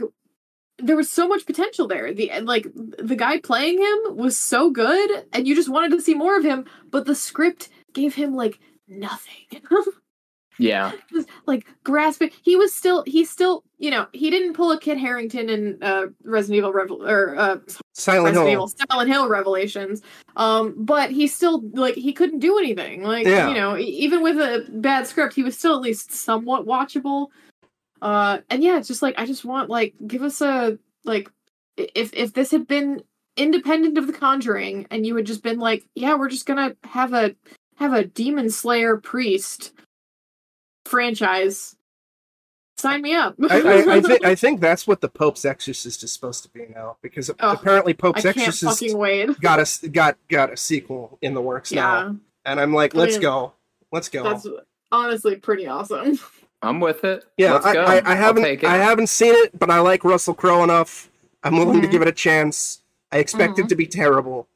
there was so much potential there. The like the guy playing him was so good and you just wanted to see more of him but the script gave him like nothing Yeah, Just, like grasping he was still he still you know he didn't pull a Kit Harington in uh resident evil Revel- or uh Silent Resident Hill. Evil, Silent Hill Revelations. Um, but he still like he couldn't do anything. Like Yeah. you know, even with a bad script, he was still at least somewhat watchable. Uh, and yeah, it's just like I just want like give us a like if if this had been independent of The Conjuring, and you had just been like, yeah, we're just gonna have a have a demon slayer priest franchise. Sign me up. I, I, I think I think that's what the Pope's Exorcist is supposed to be now, because Oh, apparently Pope's Exorcist fucking wait. got a s- got got a sequel in the works Yeah, now, and I'm like, let's mean, go, let's go. that's honestly pretty awesome. I'm with it. yeah, Let's I, go. I, I I'll haven't take it. I haven't seen it, but I like Russell Crowe enough. I'm willing to Mhm. give it a chance. I expect Mhm. it to be terrible.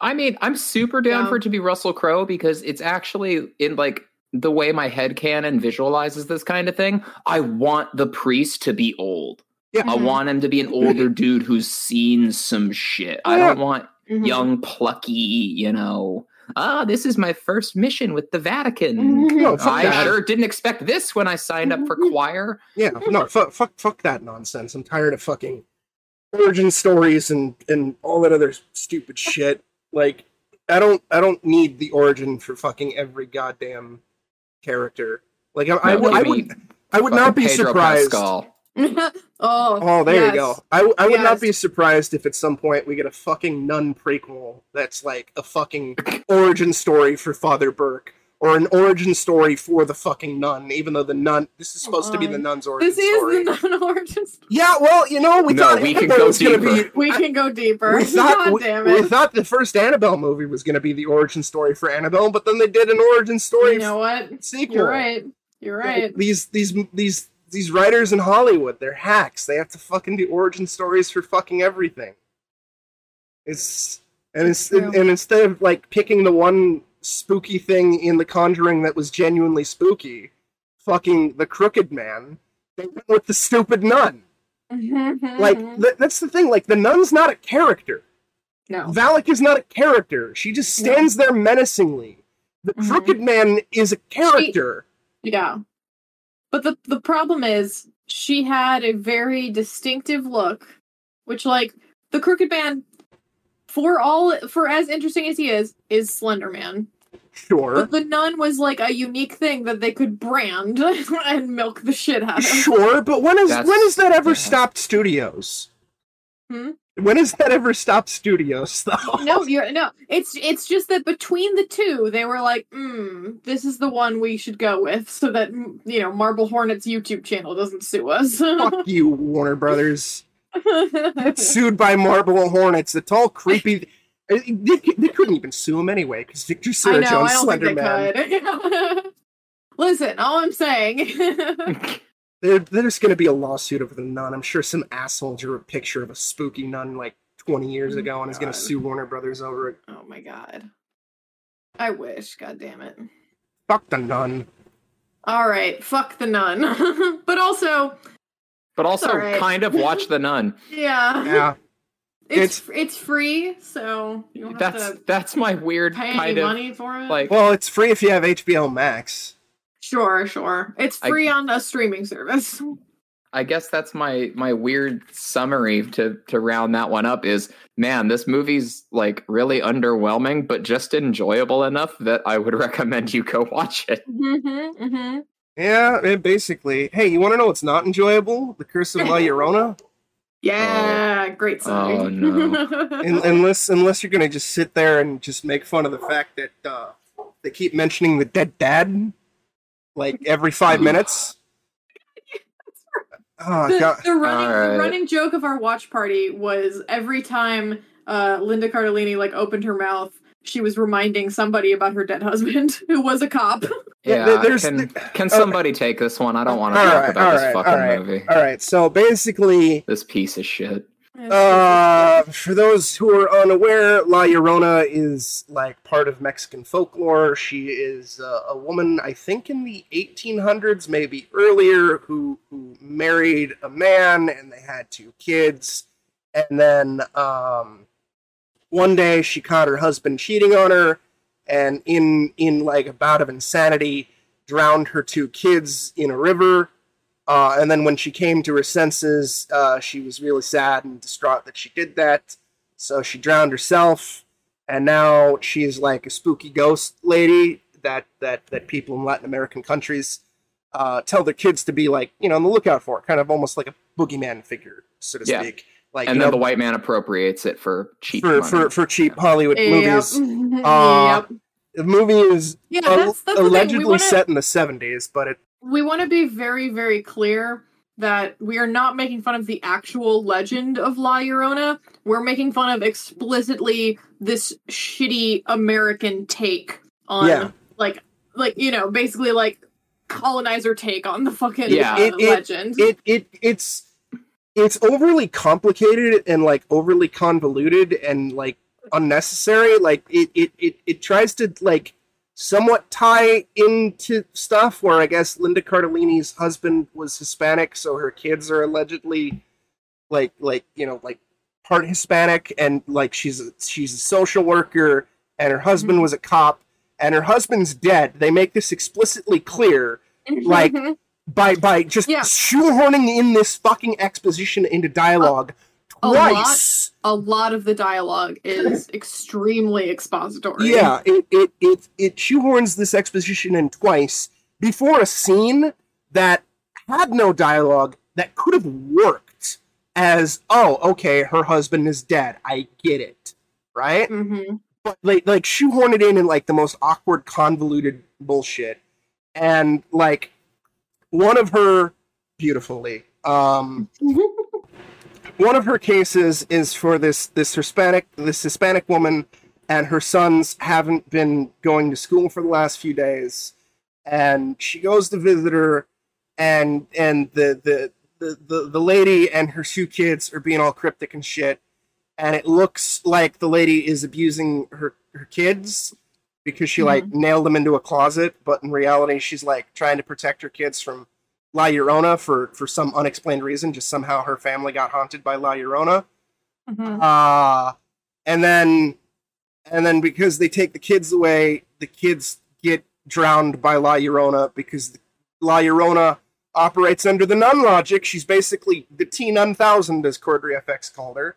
I mean, I'm super down Yeah. for it to be Russell Crowe because it's actually in like the way my head canon visualizes this kind of thing. I want the priest to be old. Yeah. I Mhm. want him to be an older dude who's seen some shit. I don't want Mhm. young, plucky, you know, ah, this is my first mission with the Vatican. Mhm. No, I that. sure didn't expect this when I signed up for choir. Yeah, no, fuck, fuck, fuck that nonsense. I'm tired of fucking origin stories and and all that other stupid shit. Like, I don't, I don't need the origin for fucking every goddamn character. Like, I, I, No, would, I would, I would not be Pedro surprised. Pascal. oh, Oh, there yes. you go. I would not be surprised if at some point we get a fucking nun prequel that's like a fucking origin story for Father Burke. Or an origin story for the fucking nun, even though the nun. This is supposed to be the nun's origin This is the non-origin. story. Yeah, well, you know, we No, thought we can go was gonna be. deeper. We can go deeper. We thought, God we, damn it. we thought the first Annabelle movie was going to be the origin story for Annabelle, but then they did an origin story you know what? sequel. You're right. You're right. These these these these writers in Hollywood, they're hacks. They have to fucking do origin stories for fucking everything. It's and it's True. and instead of like picking the one spooky thing in The Conjuring that was genuinely spooky, fucking the Crooked Man, they went with the stupid nun. Like Mm-hmm. th- that's the thing. Like the nun's not a character. No. Valak is not a character. She just No. stands there menacingly. The Mhm. crooked man is a character. Yeah. But the the problem is she had a very distinctive look, which like the Crooked Man for all for as interesting as he is, is Slender Man. Sure. But the nun was like a unique thing that they could brand and milk the shit out of. Sure, but when is That's- when has that ever yeah. stopped studios? Hmm? When has that ever stopped studios though? No, you're no. It's it's just that between the two, they were like, mm, "This is the one we should go with," so that you know Marble Hornets YouTube channel doesn't sue us. Fuck you, Warner Brothers. Sued by Marble Hornets. It's all creepy. Uh, They, they couldn't even sue him anyway because Victor I Sarah know. Jones, I don't think Slender Man. Listen, all I'm saying. There, there's going to be a lawsuit over the nun. I'm sure some asshole drew a picture of a spooky nun like 20 years Oh, ago and is going to sue Warner Brothers over it. oh my god. I wish. God damn it. Fuck the nun. All right. Fuck the nun. but also, But also, all right. kind of watch the nun. yeah, Yeah. it's it's free, so you don't have That's to that's my weird pay kind any of money for it. like. Well, it's free if you have HBO Max. Sure, sure. It's I- free on a streaming service. I guess that's my my weird summary to to round that one up is man, this movie's like really underwhelming, but just enjoyable enough that I would recommend you go watch it. mm-hmm, mm-hmm. Yeah, it basically. Hey, you want to know what's not enjoyable? The Curse of La Llorona. Yeah, great song. Oh, no. Un- unless, unless you're gonna just sit there and just make fun of the fact that uh, they keep mentioning the dead dad, like every five minutes. Oh the, god. the running the running joke of our watch party was every time uh, Linda Cardellini like opened her mouth, she was reminding somebody about her dead husband who was a cop. Yeah, Yeah, there's- can can somebody take this one? I don't want to All talk right, about all this right, fucking all right. movie. All right, so basically, This piece of shit. Uh, for those who are unaware, La Llorona is like part of Mexican folklore. She is uh, a woman, I think, in the 1800s, maybe earlier, who who married a man and they had two kids, and then um, one day she caught her husband cheating on her, and in in like a bout of insanity, drowned her two kids in a river. Uh, and then when she came to her senses, uh, she was really sad and distraught that she did that. So she drowned herself, and now she's like a spooky ghost lady that that that people in Latin American countries uh, tell their kids to be like, you know, on the lookout for, kind of almost like a boogeyman figure, so to Yeah. speak. Like And then know, the white man appropriates it for cheap for, money. for for cheap Hollywood Yep. movies. Uh, yep. The movie is Yeah, al- that's, that's allegedly wanna, set in the 70s, but it we want to be very, very clear that we are not making fun of the actual legend of La Llorona. We're making fun of explicitly this shitty American take on, Yeah. like, like you know, basically like colonizer take on the fucking Yeah. uh, It- it- legend. it it it's it's overly complicated and like overly convoluted and like unnecessary. Like it it it, it tries to like somewhat tie into stuff where i guess linda cardellini's husband was hispanic so her kids are allegedly like like you know like part hispanic and like she's a, she's a social worker and her husband Mhm. was a cop and her husband's dead. They make this explicitly clear like, by by just Yeah. shoehorning in this fucking exposition into dialogue a lot. twice. a lot of the dialogue is extremely expository. Yeah, it, it it it shoehorns this exposition in twice before a scene that had no dialogue that could have worked as oh okay her husband is dead I get it right hmm but like like shoehorn it in in like the most awkward convoluted bullshit and like one of her beautifully um one of her cases is for this this hispanic this hispanic woman and her sons haven't been going to school for the last few days. And she goes to visit her and and the the the, the, the lady and her two kids are being all cryptic and shit. And it looks like the lady is abusing her her kids because she like nailed them into a closet but in reality she's like trying to protect her kids from La Llorona for for some unexplained reason just somehow her family got haunted by La Llorona Mhm. uh and then and then because they take the kids away, the kids get drowned by La Llorona because La Llorona operates under the nun logic. She's basically the T Nun Thousand, as Cordry FX called her.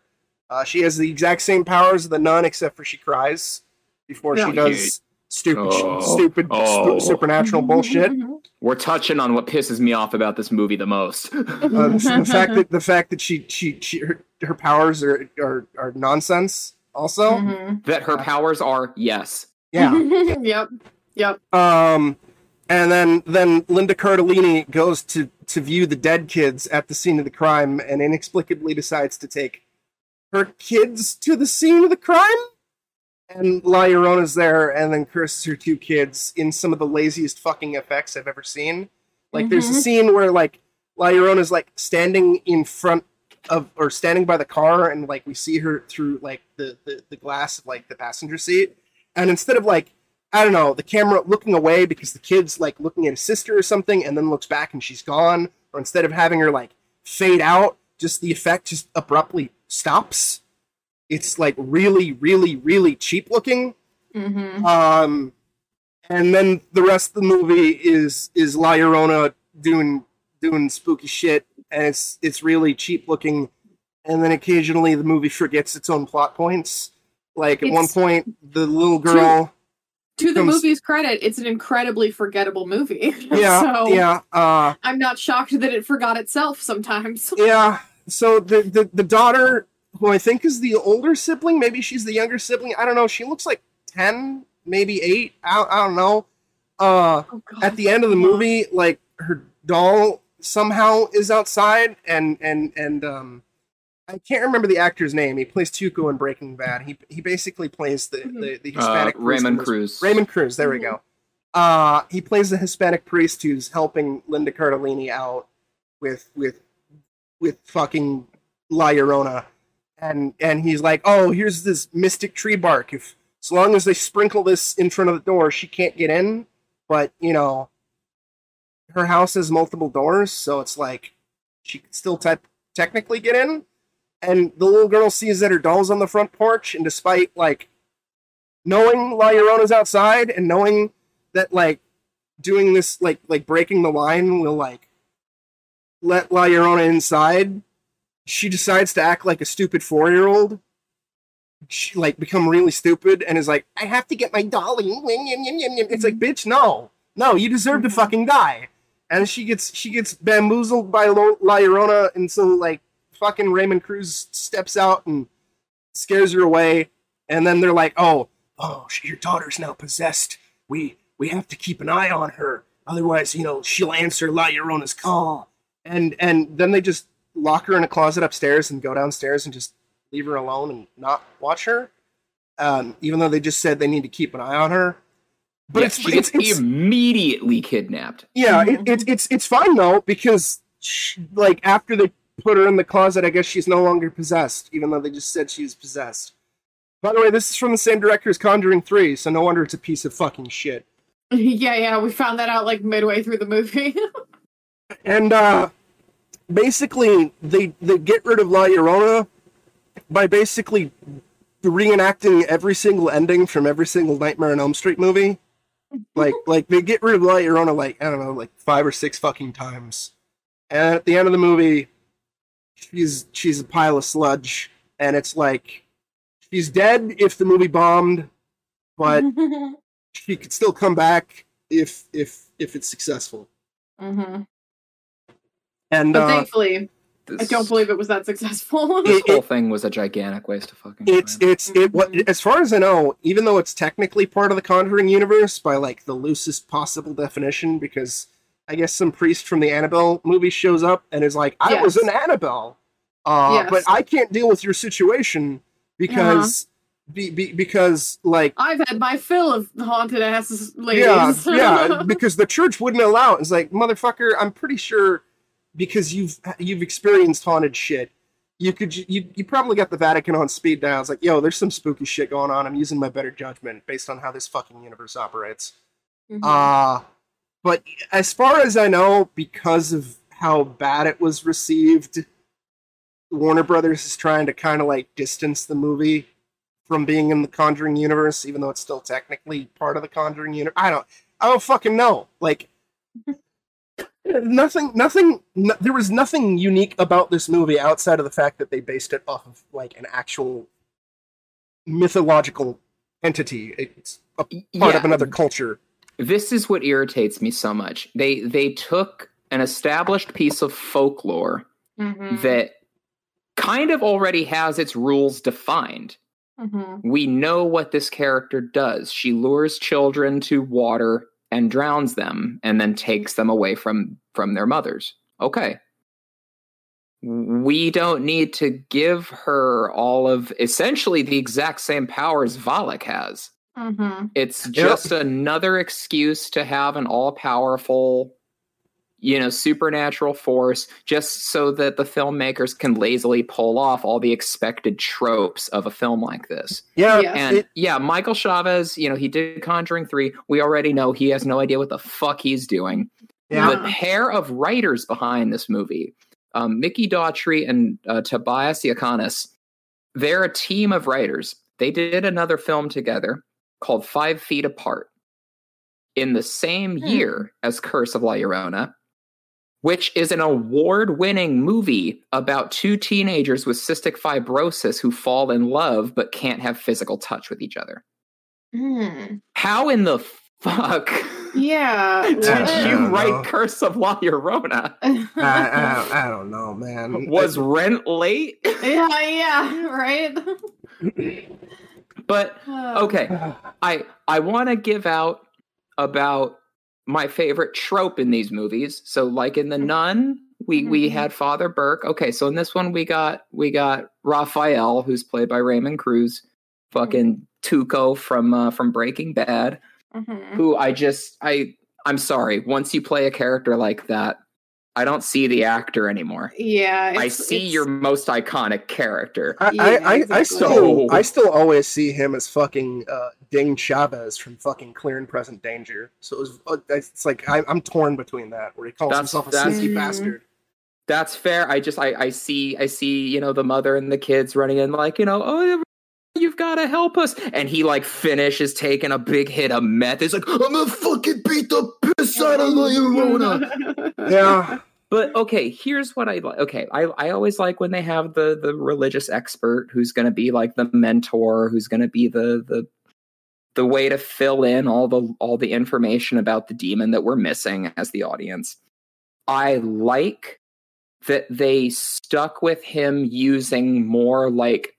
Uh, she has the exact same powers of the nun, except for she cries before she Yeah. does stupid, Oh. stupid Oh. su- supernatural bullshit. We're touching on what pisses me off about this movie the most. Uh, the, the fact that the fact that she she, she her, her powers are, are are nonsense. Also, Mhm. that her powers are yes. yeah. yep. Yep. Um, and then then Linda Cardellini goes to to view the dead kids at the scene of the crime, and inexplicably decides to take her kids to the scene of the crime. And La Llorona's there, and then curses her two kids in some of the laziest fucking effects I've ever seen. Like, there's a Mhm. scene where like La Llorona's like standing in front of or standing by the car, and like we see her through like the the, the glass of like the passenger seat, and instead of like I don't know, the camera looking away because the kid's like looking at his sister or something and then looks back and she's gone. Or instead of having her like fade out, just the effect just abruptly stops. It's like really, really, really cheap looking. hmm Um, and then the rest of the movie is is La Llorona doing doing spooky shit, and it's it's really cheap looking. And then occasionally the movie forgets its own plot points. Like at one point, the little girl. To the Comes- movie's credit, it's an incredibly forgettable movie. Yeah, so yeah. Uh, I'm not shocked that it forgot itself sometimes. Yeah. So the, the the daughter, who I think is the older sibling, maybe she's the younger sibling. I don't know. She looks like ten, maybe eight. I, I don't know. Uh, Oh, God. at the end of the movie, like her doll somehow is outside, and and and um, I can't remember the actor's name. He plays Tuco in Breaking Bad. He he basically plays the the, the Uh, Hispanic priest Raymond Cruz. Raymond Cruz. There we Mhm. go. Uh, he plays the Hispanic priest who's helping Linda Cardellini out with with with fucking La Llorona, and and he's like, oh, here's this mystic tree bark. If as long as they sprinkle this in front of the door, she can't get in. But you know, her house has multiple doors, so it's like she could still te- technically get in. And the little girl sees that her doll's on the front porch, and despite like knowing La Llorona's outside and knowing that like doing this like like breaking the line will like let La Llorona inside, she decides to act like a stupid four year old. She like become really stupid and is like, I have to get my dolly. It's like, bitch, no, no, you deserve to Mhm. fucking die. And she gets she gets bamboozled by La Llorona, and so like fucking Raymond Cruz steps out and scares her away. And then they're like, oh, oh, your daughter's now possessed. We we have to keep an eye on her, otherwise, you know, she'll answer La Llorona's call. And and then they just lock her in a closet upstairs and go downstairs and just leave her alone and not watch her. Um, even though they just said they need to keep an eye on her. But Yeah, it's, she gets it's, it's immediately kidnapped. yeah, Mhm. it, it's it's it's fine though because sh like after they put her in the closet, I guess she's no longer possessed, even though they just said she was possessed. By the way, this is from the same director as Conjuring Three, so no wonder it's a piece of fucking shit. yeah, yeah, we found that out like midway through the movie. And uh basically, they they get rid of La Llorona by basically reenacting every single ending from every single Nightmare on Elm Street movie. Like like they get rid of La Llorona like I don't know like five or six fucking times, and at the end of the movie, she's she's a pile of sludge, and it's like she's dead if the movie bombed, but she could still come back if if if it's successful. hmm And But uh, thankfully, I don't believe it was that successful. this It- whole thing was a gigantic waste of fucking it's time. it's it what as far as I know, even though it's technically part of the Conjuring universe by like the loosest possible definition, because I guess some priest from the Annabelle movie shows up and is like, "I was Yes. an Annabelle, uh, Yes. but I can't deal with your situation because be, be, because like." I've had my fill of haunted ass ladies. Yeah, yeah, because the church wouldn't allow it. It's like, motherfucker, I'm pretty sure because you've you've experienced haunted shit. You could you you probably got the Vatican on speed dial. It's like, yo, there's some spooky shit going on. I'm using my better judgment based on how this fucking universe operates. Mhm. Uh but as far as I know, because of how bad it was received, Warner Brothers is trying to kind of like distance the movie from being in the Conjuring universe, even though it's still technically part of the Conjuring universe. I don't, I don't fucking know. Like, nothing, nothing. No, there was nothing unique about this movie outside of the fact that they based it off of like an actual mythological entity. It's a part Yeah. of another culture. this is what irritates me so much. They they took an established piece of folklore Mhm. that kind of already has its rules defined. Mhm. We know what this character does. She lures children to water and drowns them and then takes them away from from their mothers. Okay. We don't need to give her all of essentially the exact same powers Valak has. Mhm. It's Yep. just another excuse to have an all powerful, you know, supernatural force just so that the filmmakers can lazily pull off all the expected tropes of a film like this. Yeah, Yeah. And it- yeah, Michael Chaves, you know, he did Conjuring 3. We already know he has no idea what the fuck he's doing. yeah. The pair of writers behind this movie, um, Mikki Daughtry and uh, Tobias Iaconis, they're a team of writers. They did another film together called Five Feet Apart in the same Hmm. year as Curse of La Llorona, which is an award winning movie about two teenagers with cystic fibrosis who fall in love but can't have physical touch with each other. Mm. How in the fuck Yeah. did I you write know. Curse of La Llorona? I, I, I don't know, man. Was rent late? yeah, yeah, right. But okay, I I want to give out about my favorite trope in these movies. So like in The Nun, we we Mhm. had Father Burke. Okay, so in this one we got we got Raphael who's played by Raymond Cruz, fucking Tuco from uh, from Breaking Bad, mhm. who I just I I'm sorry, once you play a character like that, I don't see the actor anymore. Yeah. I see it's- your most iconic character. I, Yeah, I, I, I still So- I still always see him as fucking uh, Ding Chavez from fucking Clear and Present Danger. So it was, uh, it's like I, I'm torn between that, where he calls That's- himself a that's- sneaky bastard. That's fair. I just I I see I see you know the mother and the kids running in like you know oh you've got to help us and he like finishes taking a big hit of meth. He's like I'm gonna fucking beat the piss out of La Llorona. Yeah, But okay, here's what I like. Okay, I I always like when they have the the religious expert who's going to be like the mentor, who's going to be the the the way to fill in all the all the information about the demon that we're missing as the audience. I like that they stuck with him using more like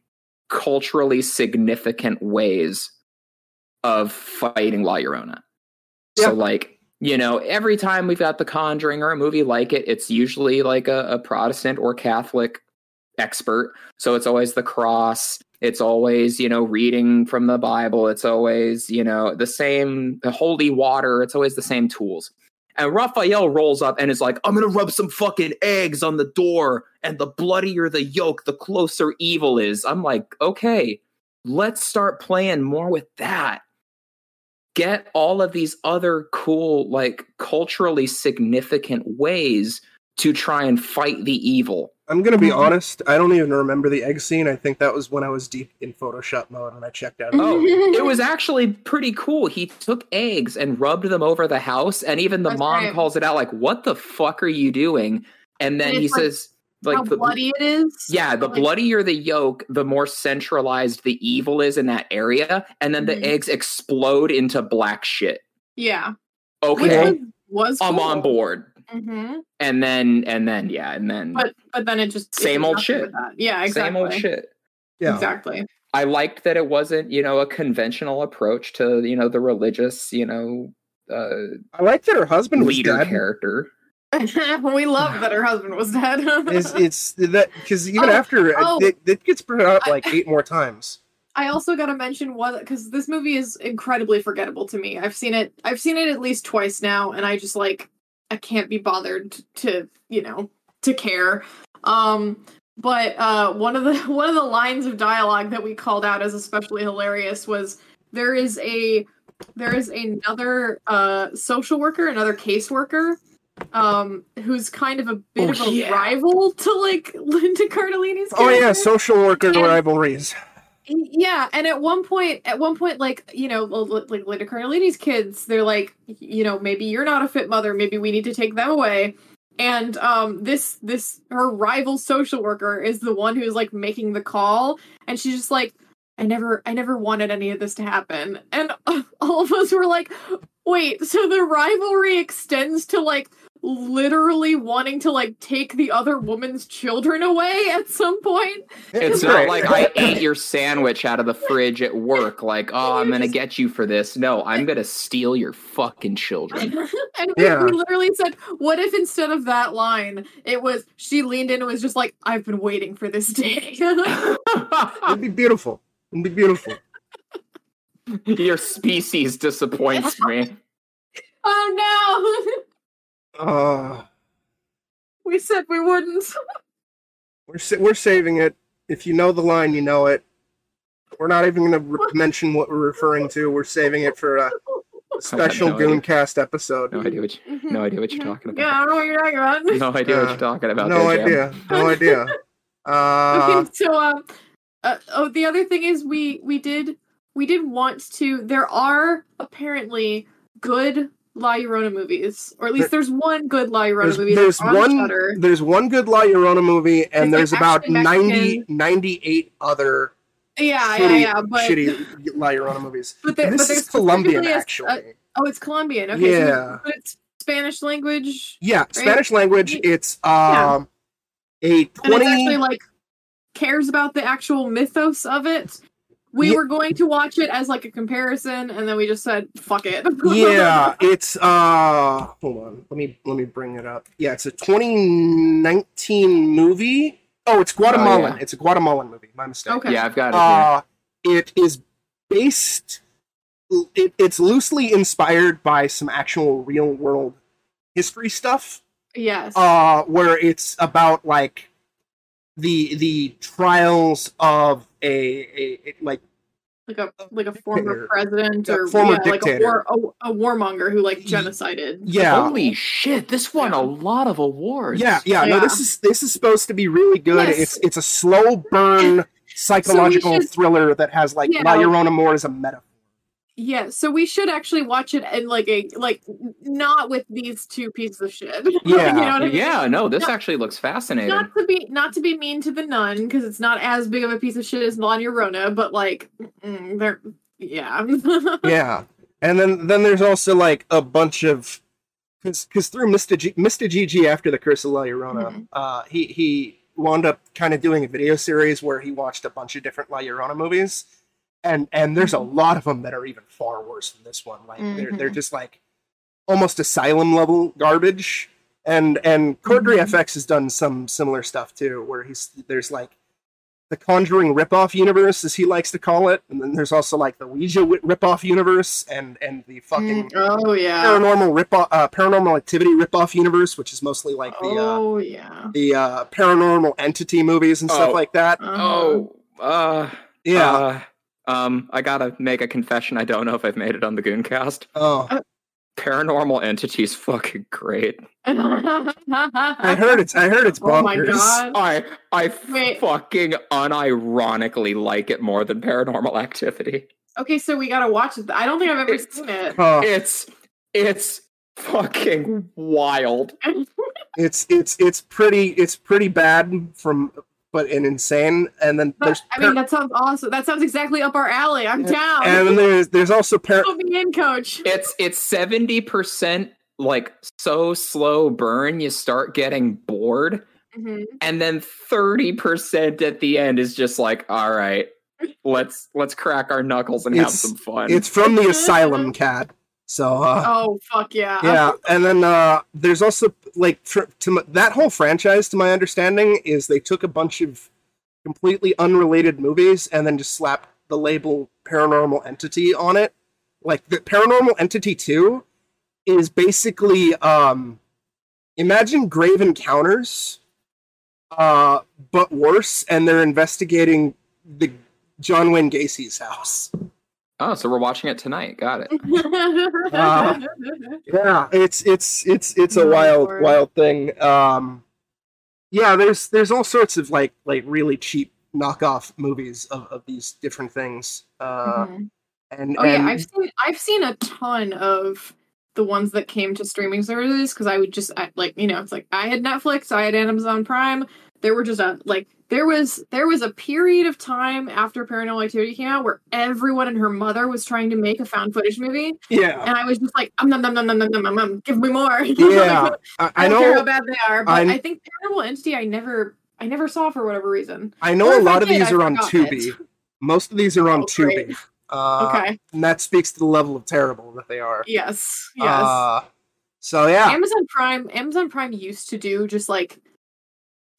culturally significant ways of fighting La Llorona. Yeah. So like, you know, every time we've got The Conjuring or a movie like it, it's usually like a, a Protestant or Catholic expert. So it's always the cross. It's always, you know, reading from the Bible. It's always, you know, the same the holy water. It's always the same tools. And Raphael rolls up and is like, I'm gonna rub some fucking eggs on the door, and the bloodier the yolk, the closer evil is. I'm like, okay, let's start playing more with that. Get all of these other cool, like culturally significant ways to try and fight the evil. I'm gonna be Mhm. honest. I don't even remember the egg scene. I think that was when I was deep in Photoshop mode and I checked out. Oh, it was actually pretty cool. He took eggs and rubbed them over the house, and even the That's mom right. calls it out, like, "What the fuck are you doing?" And then And he like, says, "Like How the bloody it is. yeah, the Like- bloodier the yolk, the more centralized the evil is in that area, and then the Mhm. eggs explode into black shit." Yeah. Which Okay, was, was I'm cool. on board. Hmm And then, and then, yeah, and then But but then it just Same did old shit. Yeah, exactly. same old shit. Yeah, Exactly. I liked that it wasn't, you know, a conventional approach to, you know, the religious, you know, uh, I like that her husband was leader dead. character. we love that her husband was dead. It's, it's that because even Oh, after oh. it, it gets brought up like eight more times. I also got to mention one because this movie is incredibly forgettable to me. I've seen it. I've seen it at least twice now, and I just like I can't be bothered to you know to care. Um, but uh, one of the one of the lines of dialogue that we called out as especially hilarious was there is a there is another uh, social worker, another caseworker, um, who's kind of a bit Oh, of a yeah. rival to like Linda Cardellini's. Oh yeah, social worker And- rivalries. Yeah, and at one point, at one point, like you know, like Linda Cardellini's kids, they're like, you know, maybe you're not a fit mother, maybe we need to take them away. And um, this this her rival social worker is the one who's like making the call, and she's just like, I never, I never wanted any of this to happen, and all of us were like, wait, so the rivalry extends to like literally wanting to like take the other woman's children away at some point. It's not like I ate your sandwich out of the fridge at work. Like, oh, I'm gonna get you for this. No, I'm gonna steal your fucking children. and we, Yeah. we literally said, "What if instead of that line, it was she leaned in and was just like, I've been waiting for this day." It'd be beautiful. It'd be beautiful. your species disappoints me. oh no, Uh, we said we wouldn't. we're sa- we're saving it. If you know the line, you know it. We're not even going to re- mention what we're referring to. We're saving it for a special no idea. Gooncast episode. No idea what you, no idea what you're talking about. Yeah, I don't know what you're talking about. No idea what you're talking about. no there, Jam. idea. No idea. Uh, okay, so um, uh, oh, the other thing is we we did we did want to. There are apparently good La Llorona movies, or at least there's one good La Llorona there's, movie. there's on one Shudder. there's one good La Llorona movie, and It's, there's about actually 90, 98 other Yeah, shitty, yeah, yeah. But shitty La Llorona movies. but, there, but this there's is Colombian, a- actually. a- oh, it's Colombian. Okay, so- Yeah. but it's Spanish language, yeah, Spanish language. It's um a and it's twenty. actually like cares about the actual mythos of it. We Ye- were going to watch it as like a comparison, and then we just said, "Fuck it." yeah, it's uh hold on. Let me let me bring it up. Yeah, it's a 2019 movie. Oh, it's Guatemalan. yeah. It's a Guatemalan movie. My mistake. Okay. Yeah, I've got it. here. Uh it is based it, it's loosely inspired by some actual real world history stuff. yes. Uh where it's about like the the trials of a, a, a like like a like a former dictator. president A or former yeah, like a, war, a, a warmonger who like genocided. yeah Holy shit! This won Yeah. a lot of awards. Yeah, yeah, No, this is this is supposed to be really good. Yes. It's it's a slow burn psychological should- thriller that has like Yeah. La Llorona more as a metaphor. Yeah, so we should actually watch it in like a like not with these two pieces of shit. Yeah. you know what I mean? Yeah, no, this No. actually looks fascinating. Not to be not to be mean to the nun because it's not as big of a piece of shit as La Llorona, but like mm, they're yeah. Yeah, and then then there's also like a bunch of because because through Mr. G, Mr. GG after the Curse of La Llorona, Mhm. uh, he he wound up kind of doing a video series where he watched a bunch of different La Llorona movies, and and there's a lot of them that are even far worse than this one. Like they're they're Mhm. just like almost asylum level garbage. And and Cordry Mhm. FX has done some similar stuff too, where he's there's like the Conjuring ripoff universe, as he likes to call it, and then there's also like the Ouija wi- ripoff universe, and and the fucking Mm, oh yeah. paranormal ripoff, uh, paranormal activity ripoff universe, which is mostly like the uh, oh yeah. the uh, paranormal entity movies and stuff Oh. like that. Uh-huh. Oh, uh, Yeah. Um, I gotta make a confession. I don't know if I've made it on the Gooncast. oh, Paranormal entities, fucking great. I heard it's I heard it's Oh my god. I I Wait. fucking unironically like it more than Paranormal Activity. Okay, so we gotta watch it. I don't think I've ever It's- seen it. Oh, It's it's fucking wild. it's it's it's pretty it's pretty bad from but and insane. And then But, there's I mean, that sounds awesome. That sounds exactly up our alley. I'm down. and then there's there's also par- Put me in, coach. It's it's seventy percent like so slow burn. You start getting bored. Mhm. and then 30% at the end is just like all right let's let's crack our knuckles and have some fun it's from the Asylum Kat. So uh, Oh fuck yeah. yeah, and then uh, there's also like tr- to my, that whole franchise. To my understanding, is they took a bunch of completely unrelated movies and then just slapped the label Paranormal Entity on it. Like the Paranormal Entity Two is basically um, imagine Grave Encounters, uh, but worse, and they're investigating the John Wayne Gacy's house. Oh so we're watching it tonight got it Uh, Yeah, it's it's it's it's a wild wild thing. Um, yeah, there's there's all sorts of like like really cheap knockoff movies of, of these different things. Uh, Mhm. and Oh and yeah, I've seen I've seen a ton of the ones that came to streaming services because I would just I, like you know it's like I had Netflix, I had Amazon Prime. There were just a like there was there was a period of time after Paranormal Activity came out where everyone and her mother was trying to make a found footage movie, yeah, and I was just like, um, num, num, num, num, num, num, num, give me more. yeah. I, I, I don't care how bad they are, but I'm- I think Paranormal Entity I never I never saw for whatever reason. I know a lot of did, these are on Tubi. it. Most of these are on Oh. Tubi. Uh, okay. and that speaks to the level of terrible that they are. Yes. Yes. Uh, so yeah, Amazon Prime Amazon Prime used to do just like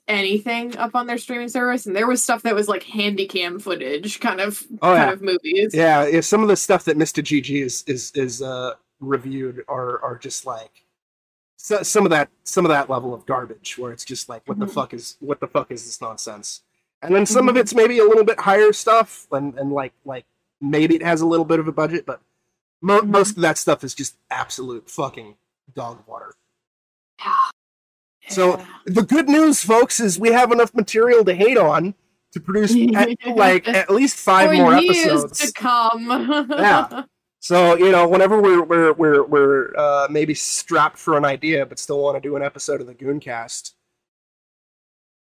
anything up on their streaming service and there was stuff that was like handy cam footage kind of Oh, kind yeah. of movies. yeah. yeah some of the stuff that Mr. GG is is is uh, reviewed are are just like so, some of that some of that level of garbage where it's just like what the Mhm. fuck is what the fuck is this nonsense? And then some of Mhm. it's maybe a little bit higher stuff and and like like maybe it has a little bit of a budget, but mo- Mhm. most of that stuff is just absolute fucking dog water. Yeah. So- the good news, folks, is we have enough material to hate on to produce at, like at least five For more years episodes. to come. Yeah. So you know, whenever we're we're we're we're uh, maybe strapped for an idea, but still want to do an episode of the Gooncast.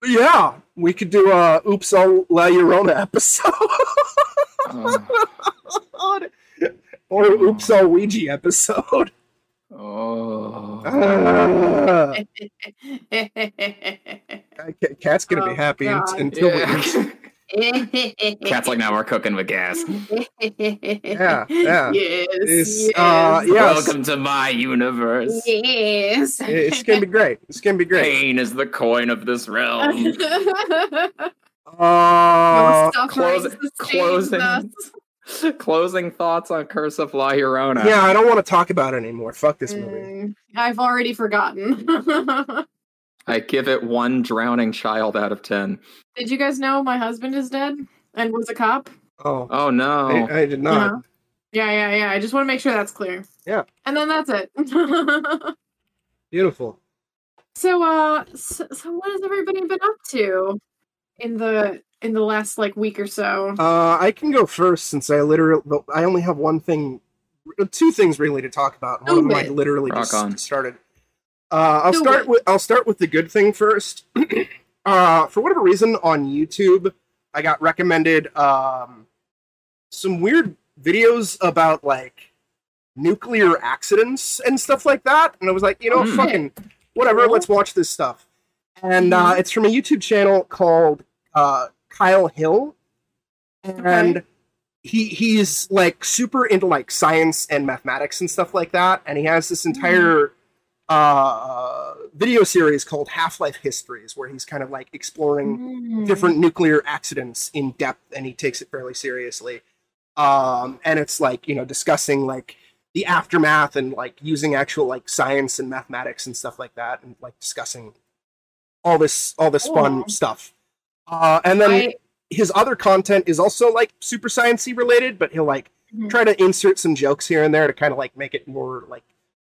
Yeah, we could do a "Oops, All La Llorona" episode, Oh, or "Oops, All Ouija" episode. Oh. Ah, Kat's gonna be Oh, happy un- God. until we Yeah. Kat's like now we're cooking with gas. Yeah, yeah. Yes. Yes. uh, Yes. Welcome to my universe. Yes. It's gonna be great. It's gonna be great. Pain is the coin of this realm. Uh, close- Suffering sustains closing. Us. Closing thoughts on Curse of La Llorona. yeah, I don't want to talk about it anymore. Fuck this movie. Mm, I've already forgotten. I give it one drowning child out of ten. Did you guys know my husband is dead and was a cop? Oh, Oh no. I, I did not. Yeah, yeah, yeah. I just want to make sure that's clear. Yeah. And then that's it. Beautiful. so, uh, so, so what has everybody been up to in the in the last like week or so? Uh, I can go first since I literally I only have one thing, two things really to talk about. One of them I literally Rock just on. started. Uh, I'll Do start it. with I'll start with the good thing first. uh, for whatever reason on YouTube, I got recommended um, some weird videos about like nuclear accidents and stuff like that, and I was like, you know, Hmm. fucking whatever. Cool. Let's watch this stuff. And uh, Mhm. it's from a YouTube channel called uh, Kyle Hill, and Okay. he he's like super into like science and mathematics and stuff like that, and he has this entire uh, video series called Half Life Histories, where he's kind of like exploring Mm. different nuclear accidents in depth and he takes it fairly seriously. Um and it's like you know discussing like the aftermath and like using actual like science and mathematics and stuff like that and like discussing all this all this fun stuff uh and then I, his other content is also like super sciency related but he'll like Mhm. try to insert some jokes here and there to kind of like make it more like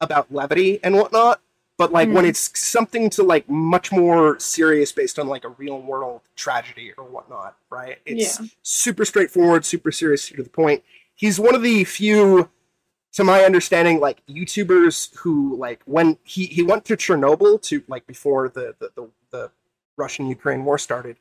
about levity and whatnot but like when Mhm. it's something to like much more serious based on like a real world tragedy or whatnot right it's Yeah. super straightforward super serious to the point he's one of the few to my understanding like youtubers who like when he he went to chernobyl to like before the the, the, the russian ukraine war started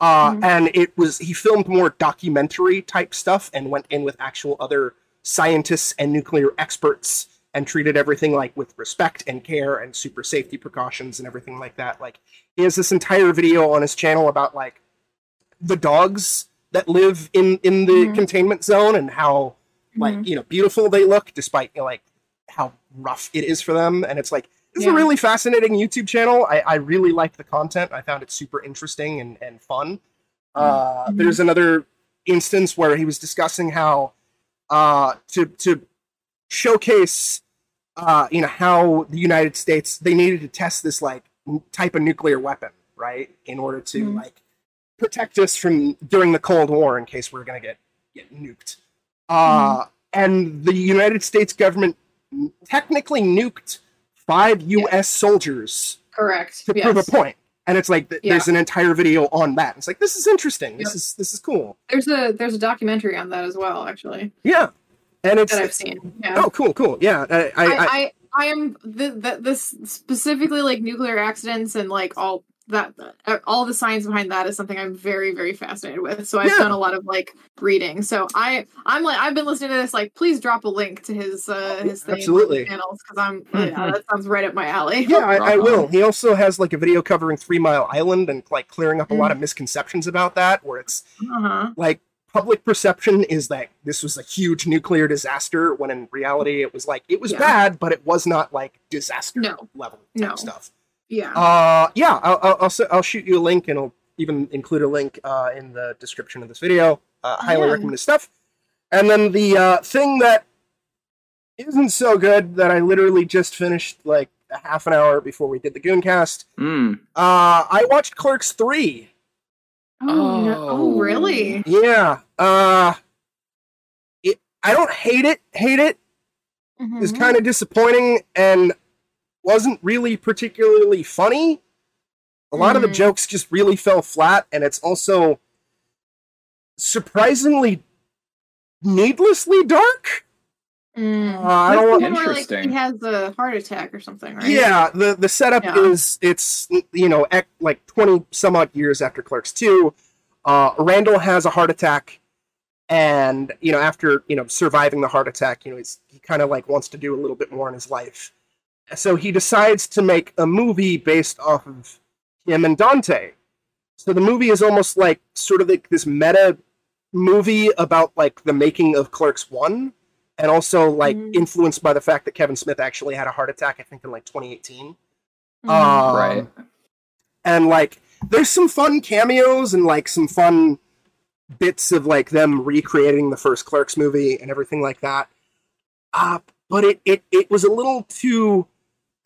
uh, Mhm. and it was he filmed more documentary type stuff and went in with actual other scientists and nuclear experts and treated everything like with respect and care and super safety precautions and everything like that like he has this entire video on his channel about like the dogs that live in in the Mhm. containment zone and how like Mhm. you know beautiful they look despite you know, like how rough it is for them and it's like it's a really fascinating youtube channel. I, I really liked the content. I found it super interesting and, and fun. Uh, Mhm. there's another instance where he was discussing how uh, to to showcase uh, you know how the united states they needed to test this like n- type of nuclear weapon right in order to Mhm. like protect us from during the cold war in case we are going to get get nuked. Uh, and the united states government technically nuked five us soldiers Correct. to yes. prove a point and it's like th- Yeah. there's an entire video on that. It's like this is interesting. This Yep. is this is cool. There's a there's a documentary on that as well, actually, Yeah, and it's that I've seen. Yeah. oh cool, cool. Yeah, I, I, I, I, I, I am the, the, this specifically like nuclear accidents and like all that uh, all the science behind that is something I'm very very fascinated with. So I've Yeah. done a lot of like reading. So I I'm like I've been listening to this. Like please drop a link to his uh his thing Absolutely. the channels because I'm yeah, that sounds right up my alley. yeah, I, I will. He also has like a video covering Three Mile Island and like clearing up a Mm. lot of misconceptions about that, where it's Uh-huh. like public perception is that this was a huge nuclear disaster when in reality it was like it was Yeah. bad but it was not like disaster No. level No. stuff Yeah. uh yeah I'll, I'll, I'll, s- I'll shoot you a link and i'll even include a link uh, in the description of this video uh, highly Yeah. recommend his stuff and then the uh, thing that isn't so good that i literally just finished like a half an hour before we did the gooncast Mm. uh i watched clerks 3 oh, no. oh Oh. really? Yeah. Uh it, I don't hate it. Hate it. It's Mhm. kind of disappointing and wasn't really particularly funny. A lot of the Mm. jokes just really fell flat and it's also surprisingly needlessly dark. Mm. Uh, I don't want- one like, Interesting. he has a heart attack or something, right? Yeah, the the setup Yeah. is it's you know ec- like 20 some odd years after Clerks 2, uh Randall has a heart attack and you know after you know surviving the heart attack, you know he's he kind of like wants to do a little bit more in his life. So he decides to make a movie based off of him and Dante. So the movie is almost like sort of like this meta movie about like the making of Clerks 1 and also like Mhm. influenced by the fact that Kevin Smith actually had a heart attack I think in like 2018. Mhm. Um, Right. And like, there's some fun cameos and like some fun bits of like them recreating the first Clerks movie and everything like that. Uh, but it, it, it was a little too.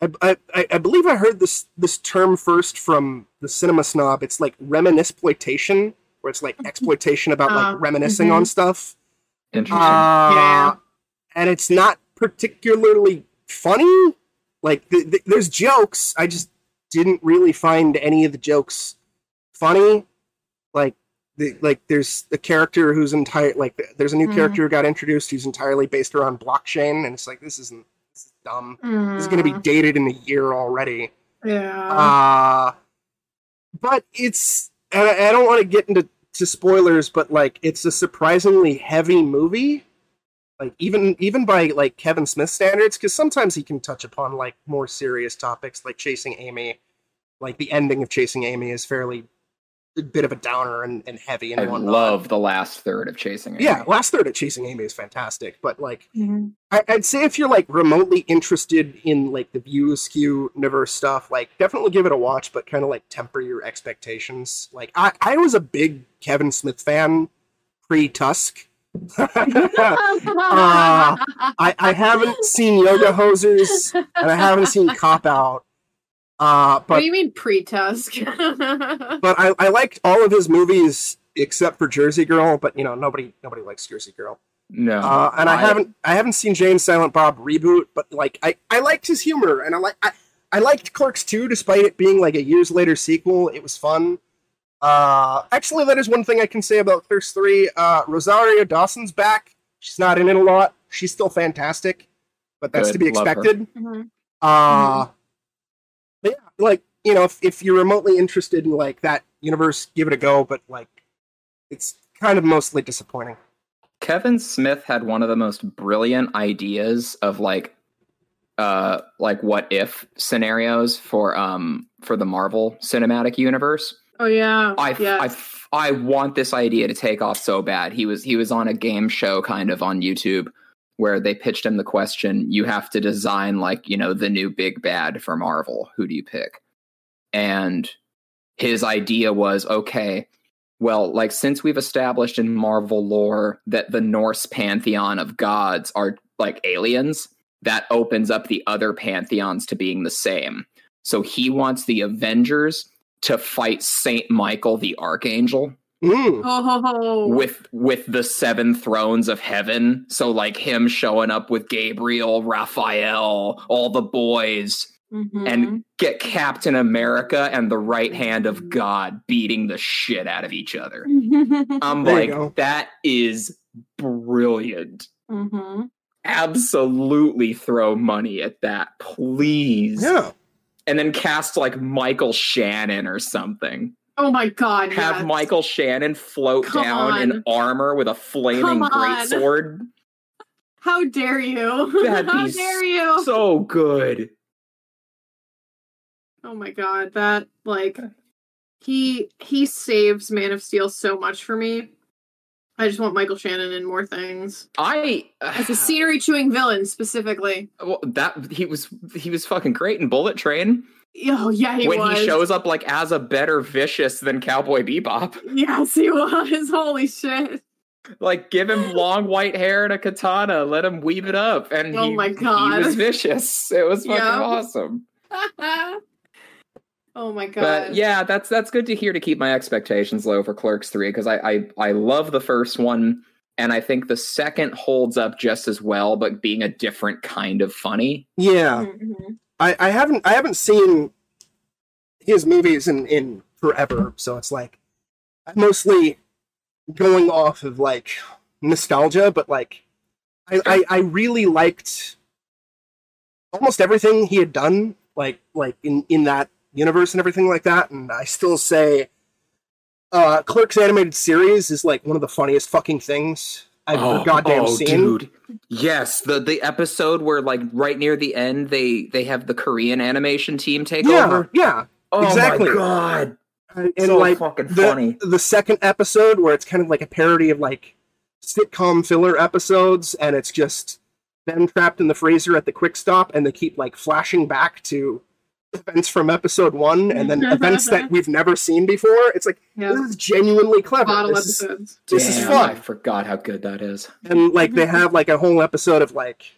I, I, I believe I heard this this term first from the cinema snob. It's like reminisceploitation, where it's like exploitation about Uh, like reminiscing on stuff. Interesting. Uh, Yeah. And it's not particularly funny. Like, th- th- there's jokes. I just didn't really find any of the jokes funny. Like, the, like there's a character who's entire like there's a new Mhm. character who got introduced who's entirely based around blockchain, and it's like this isn't this is. This is going to be Mm. dated in a year already. Yeah. Uh but it's and I, I don't want to get into to spoilers, but like it's a surprisingly heavy movie. Like even even by like Kevin Smith standards, because sometimes he can touch upon like more serious topics, like Chasing Amy. Like the ending of Chasing Amy is fairly bit of a downer and, and heavy and I whatnot. love the last third of Chasing Amy. Yeah, last third of Chasing Amy is fantastic, but like Mhm. I, I'd say if you're like remotely interested in like the View Askew universe stuff, like definitely give it a watch, but kind of like temper your expectations. Like I, I was a big Kevin Smith fan pre Tusk. Uh, I, I haven't seen Yoga Hosers and I haven't seen Cop Out. Uh, what do you mean pre-Tusk? but I, I liked all of his movies except for Jersey Girl. But you know nobody nobody likes Jersey Girl. No. Uh, and I, haven't I haven't seen Jay and Silent Bob reboot, but like I, I liked his humor and I like I, I liked Clerks 2 despite it being like a years later sequel. It was fun. Uh, actually, that is one thing I can say about Clerks 3. Uh, Rosario Dawson's back. She's not in it a lot. She's still fantastic, but that's Good, to be love her. expected. Mhm. Uh, but yeah, like you know, if, if you're remotely interested in like that universe, give it a go. But like, it's kind of mostly disappointing. Kevin Smith had one of the most brilliant ideas of like uh like what if scenarios for um for the Marvel cinematic universe. Oh yeah. I yeah. I I want this idea to take off so bad. He was he was on a game show kind of on YouTube where they pitched him the question, you have to design like, you know, the new big bad for Marvel. Who do you pick? And his idea was, okay, well, like since we've established in Marvel lore that the Norse pantheon of gods are like aliens, that opens up the other pantheons to being the same. So he wants the Avengers to fight Saint Michael the Archangel Mm. oh. with with the seven thrones of heaven. So like him showing up with Gabriel, Raphael, all the boys Mhm. and get Captain America and the right hand of God beating the shit out of each other. I'm There like, that is brilliant. Mhm. Absolutely throw money at that, please. Yeah. And then cast like Michael Shannon or something. Oh my god! Have yes. Michael Shannon float Come down in armor with a flaming greatsword. How dare you? That'd How dare you? So good. oh my god, that like he he saves Man of Steel so much for me. I just want Michael Shannon in more things I as a scenery chewing villain specifically. Well, that he was he was fucking great in Bullet Train Oh yeah, he when was. he shows up like as a better vicious than Cowboy Bebop. Yes, he was. Holy shit! Like give him long white hair and a katana, let him weave it up, and Oh he, my God. he was vicious. It was fucking Yeah. awesome. oh my god! But yeah, that's that's good to hear to keep my expectations low for Clerks three because I, I I love the first one and I think the second holds up just as well, but being a different kind of funny. Yeah. Mhm. I, I haven't I haven't seen his movies in, in forever, so it's like I'm mostly going off of like nostalgia, but like I, I, I really liked almost everything he had done, like like in, in that universe and everything like that, and I still say uh Clerks animated series is like one of the funniest fucking things I've ever goddamn oh, seen. dude. Yes, the the episode where like right near the end they they have the Korean animation team take Yeah, over. yeah. Oh exactly. my god. And, so like fucking the, funny. the second episode where it's kind of like a parody of like sitcom filler episodes and it's just them trapped in the freezer at the quick stop and they keep like flashing back to events from episode one and then events that we've never seen before it's like Yeah. this is genuinely clever Bottle this is, episodes. this is fun. I forgot how good that is. and like they have like a whole episode of like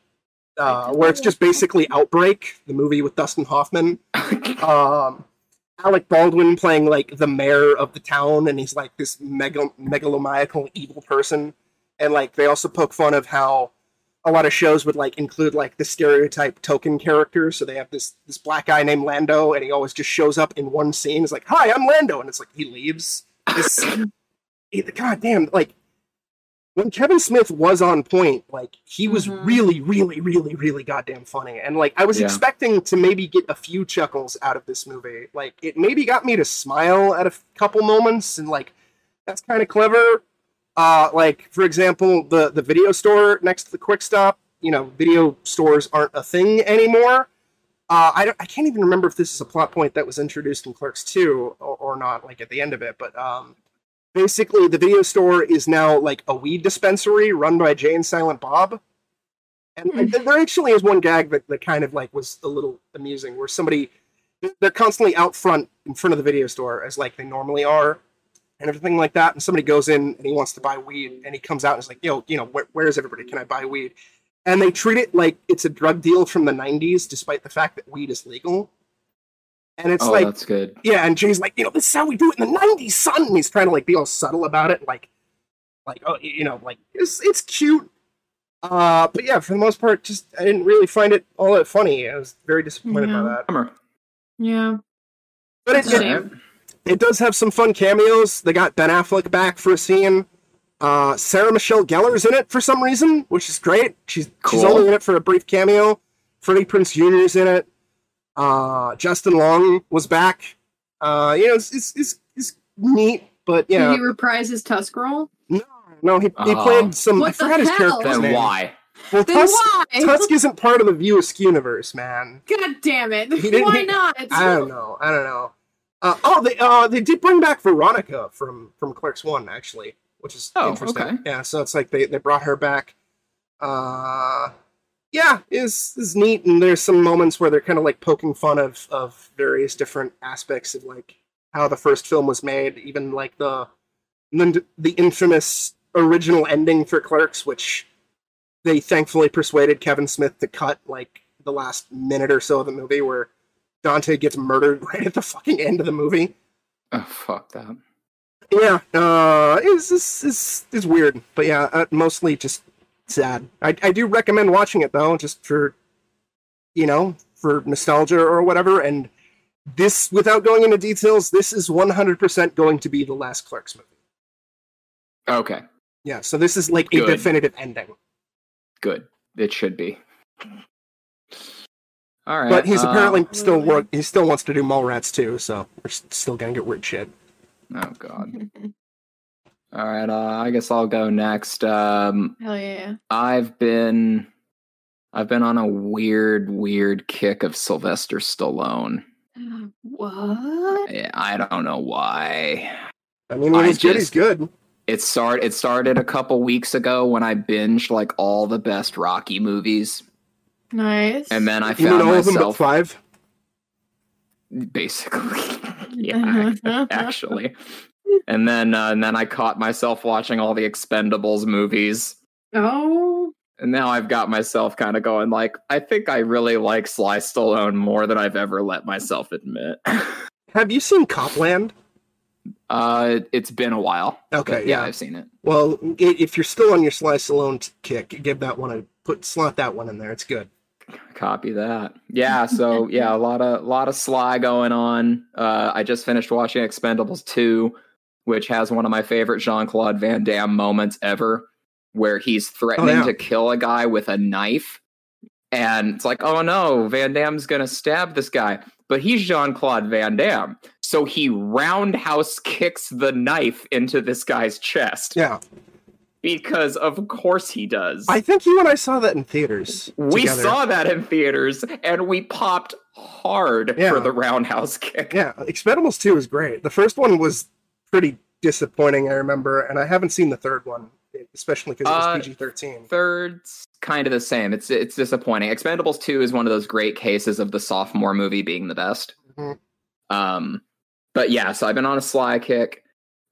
uh, where it's just basically outbreak the movie with dustin hoffman um, Alec Baldwin playing like the mayor of the town, and he's like this mega megalomaniacal evil person. And like they also poke fun of how a lot of shows would like include like the stereotype token character. So they have this this black guy named Lando, and he always just shows up in one scene. It's like, "Hi, I'm Lando," and it's like he leaves. This, God damn, like when Kevin Smith was on point, like he was Mhm. really, really, really, really goddamn funny. And like I was Yeah. expecting to maybe get a few chuckles out of this movie. Like it maybe got me to smile at a f- couple moments, and like that's kind of clever. Uh, like for example, the the video store next to the Quick Stop. You know, video stores aren't a thing anymore. Uh, I, don't, I can't even remember if this is a plot point that was introduced in Clerks 2 or, or not, like at the end of it, but um, basically the video store is now like a weed dispensary run by Jay and Silent Bob. And like, there actually is one gag that, that kind of like was a little amusing where somebody they're constantly out front in front of the video store as like they normally are and everything like that and somebody goes in and he wants to buy weed and he comes out and is like yo you know where, where is everybody can i buy weed and they treat it like it's a drug deal from the 90s despite the fact that weed is legal and it's oh, like that's good. yeah, and Jay's like, you know, this is how we do it in the '90s, son. And he's trying to like be all subtle about it, like, like oh, you know, like it's it's cute. Uh, but yeah, for the most part, just I didn't really find it all that funny. I was very disappointed Yeah. by that. Bummer. Yeah. But it, That's a it, shame. It does have some fun cameos. They got Ben Affleck back for a scene. Uh, Sarah Michelle Gellar's in it for some reason, which is great. She's she's only in it for a brief cameo. Freddie Prinze Jr. is in it. Uh, Justin Long was back. Uh, you know, it's it's, it's, it's neat, but yeah, Did he reprise his Tusk role? no, no, he, he Oh. played some. What I the forgot his hell? character's Then name. why? Well, Then Tusk, why? Tusk isn't part of the View Askew universe, man. God damn it! Why not? I don't know. I don't know. Uh, oh, they uh, they did bring back Veronica from from Clerks One actually, which is Oh, interesting. okay. Yeah, so it's like they, they brought her back. Uh, yeah, is is neat, and there's some moments where they're kind of like poking fun of of various different aspects of like how the first film was made, even like the the, the infamous original ending for Clerks, which they thankfully persuaded Kevin Smith to cut like the last minute or so of the movie where Dante gets murdered right at the fucking end of the movie. Oh, fuck that. Yeah, uh, it's it's, it's, it's weird, but yeah, uh, mostly just sad. I, I do recommend watching it though, just for you know for nostalgia or whatever. And this, without going into details, this is 100% going to be the last Clerks movie. Okay, Yeah, so this is like a definitive ending. good. It should be. All right, But he's uh, apparently still work. He still wants to do Mallrats too, so we're still gonna get weird shit. Oh god. All right, uh, I guess I'll go next. Um, Hell yeah. I've been, I've been on a weird, weird kick of Sylvester Stallone. What? Yeah, I don't know why. I mean, when I he's good, he's good. It start it started a couple weeks ago when I binged like all the best Rocky movies, Nice. and then I You mean found all of them but myself five? basically, yeah, actually. And then uh, and then I caught myself watching all the Expendables movies. Oh. And now I've got myself kind of going like, I think I really like Sly Stallone more than I've ever let myself admit. Have you seen Copland? uh, it's been a while. Okay, yeah, yeah. I've seen it. Well, if you're still on your Sly Stallone kick, give that one a put slot that one in there. It's good. Copy that. Yeah, so yeah, a lot of a lot of Sly going on. Uh, I just finished watching Expendables 2, which has one of my favorite Jean-Claude Van Damme moments ever, where he's threatening yeah. to kill a guy with a knife. And it's like, oh no, Van Damme's gonna stab this guy. But he's Jean Claude Van Damme. So he roundhouse kicks the knife into this guy's chest. Yeah, Because of course he does. I think you and I saw that in theaters. we together. saw that in theaters and we popped hard Yeah. for the roundhouse kick. Yeah, Expendables two is great. The first one was pretty disappointing. I remember, and I haven't seen the third one, especially because it was Uh, PG thirteen. Third's kind of the same. It's it's disappointing. Expendables 2 is one of those great cases of the sophomore movie being the best. Mhm. Um but yeah, so I've been on a sly kick.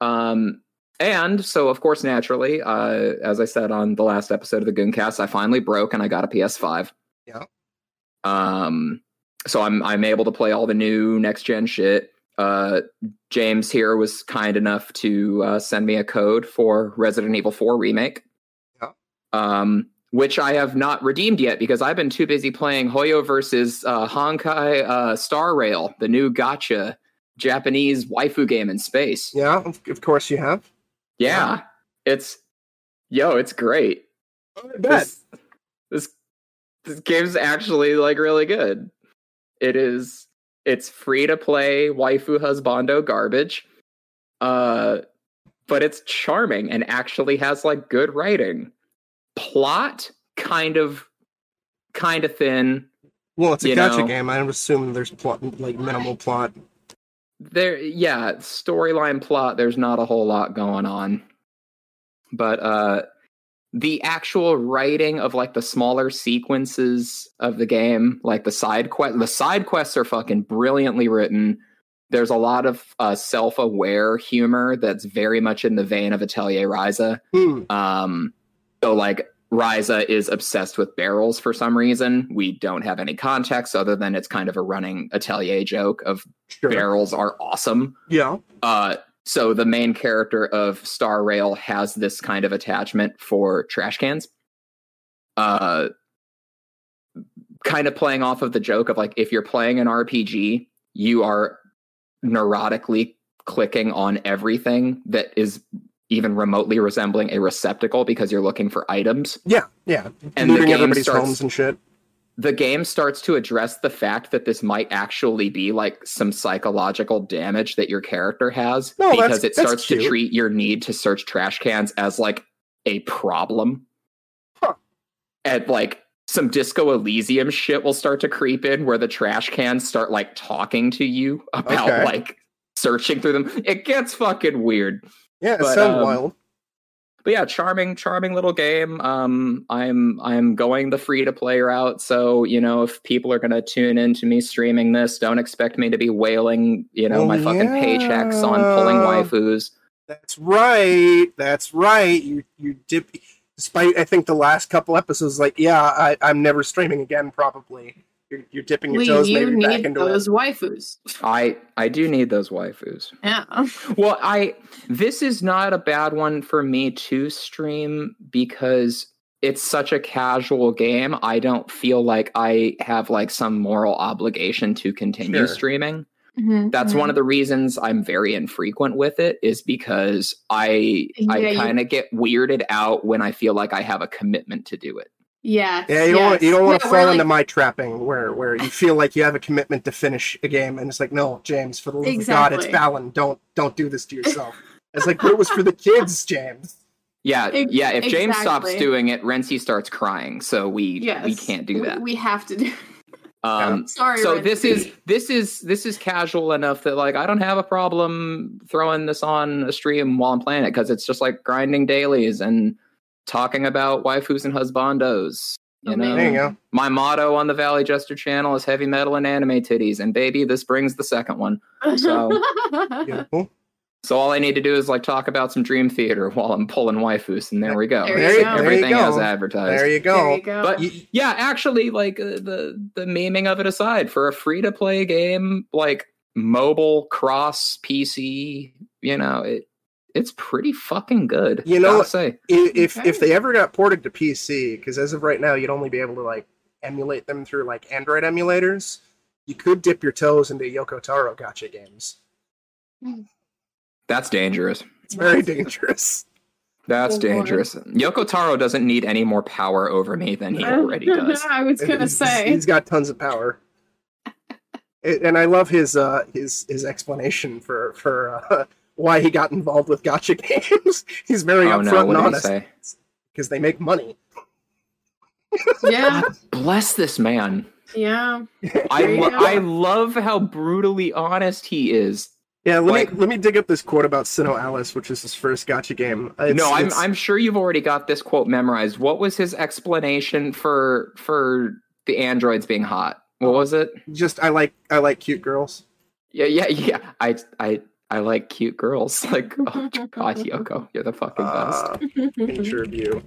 Um and so of course naturally, uh as I said on the last episode of the Gooncast, I finally broke and I got a PS5. Yeah. Um so I'm I'm able to play all the new next gen shit. Uh James here was kind enough to uh, send me a code for Resident Evil 4 remake Yeah. um, which I have not redeemed yet because I've been too busy playing HoYoverse uh, Honkai uh, Star Rail, the new gacha Japanese waifu game in space. Yeah, of, of course you have. Yeah, it's yo, it's great. I This, this this game's actually like really good. It is. It's free to play waifu husbando garbage, uh, but it's charming and actually has like good writing. Plot kind of kind of thin. Well, it's a gacha know. game. I assume there's plot, like minimal plot. There yeah storyline plot there's not a whole lot going on. But uh the actual writing of like the smaller sequences of the game like the side quest the side quests are fucking brilliantly written. There's a lot of uh, self-aware humor that's very much in the vein of Atelier Ryza Hmm. um so like Ryza is obsessed with barrels for some reason. We don't have any context other than it's kind of a running atelier joke of Sure. barrels are awesome. Yeah. Uh, so the main character of Star Rail has this kind of attachment for trash cans. Uh, kind of playing off of the joke of like if you're playing an RPG, you are neurotically clicking on everything that is even remotely resembling a receptacle because you're looking for items. Yeah. Yeah. And the Looting game everybody's starts- homes and shit. the game starts to address the fact that this might actually be like some psychological damage that your character has No, because it starts to treat your need to search trash cans as like a problem. Huh. And like some Disco Elysium shit will start to creep in where the trash cans start like talking to you about Okay. like searching through them. It gets fucking weird. Yeah, it But, sounds um, wild. but yeah, charming, charming little game. Um, I'm I'm going the free to play route, so you know if people are gonna tune into me streaming this, don't expect me to be wailing, you know, Oh, my fucking paychecks on pulling waifus. That's right. That's right. You you dip. Despite I think the last couple episodes, like yeah, I, I'm never streaming again. Probably you're, you're dipping your Lee, toes you maybe back need into those it. waifus. I I do need those waifus. Yeah. Well, I this is not a bad one for me to stream because it's such a casual game. I don't feel like I have like some moral obligation to continue Sure. streaming. Mhm, That's mhm. one of the reasons I'm very infrequent with it is because I Yeah, I kind of get weirded out when I feel like I have a commitment to do it. Yes. Yeah, you don't want you don't want to Yeah, we're fall like- into my trapping where where you feel like you have a commitment to finish a game and it's like, no, James, for the love of God, it's Exactly. Balan. Don't don't do this to yourself. It's like, but it was for the kids, James. Yeah, yeah. If James stops doing it, Renzi starts crying. So we Yes. we can't do We- that. We, have to do. Um, Sorry. so Ren. this is this is this is casual enough that like I don't have a problem throwing this on a stream while I'm playing it because it's just like grinding dailies and talking about waifus and husbandos. You Oh, know. There you go. my motto on the Valley Jester channel is heavy metal and anime titties, and baby, this brings the second one. So- So all I need to do is like talk about some Dream Theater while I'm pulling waifus, and there we go. There you go. Everything There you as advertised. There you There go. you go. But yeah, actually, like uh, the the memeing of it aside, for a free to play game like mobile cross PC, you know, it it's pretty fucking good. You know gotta what? say, I- if Okay. if they ever got ported to PC, because as of right now, you'd only be able to like emulate them through like Android emulators. You could dip your toes into Yoko Taro gacha games. that's dangerous. It's very dangerous. That's Oh, dangerous. Yoko Taro doesn't need any more power over me than he already does. I was gonna He's- say. he's got tons of power. A- and I love his uh, his his explanation for for uh, why he got involved with gacha games. He's very oh upfront no, and what did he honest because they make money. yeah. Bless this man. Yeah. I lo- I love how brutally honest he is. Yeah, let Like- me let me dig up this quote about SINoALICE, which is his first gacha game. It's- no, I'm it's- I'm sure you've already got this quote memorized. What was his explanation for for the androids being hot? What was it? just I like I like cute girls. Yeah, yeah, yeah. I I I like cute girls. Like, oh God, Yoko, you're the fucking best. Uh, picture of you.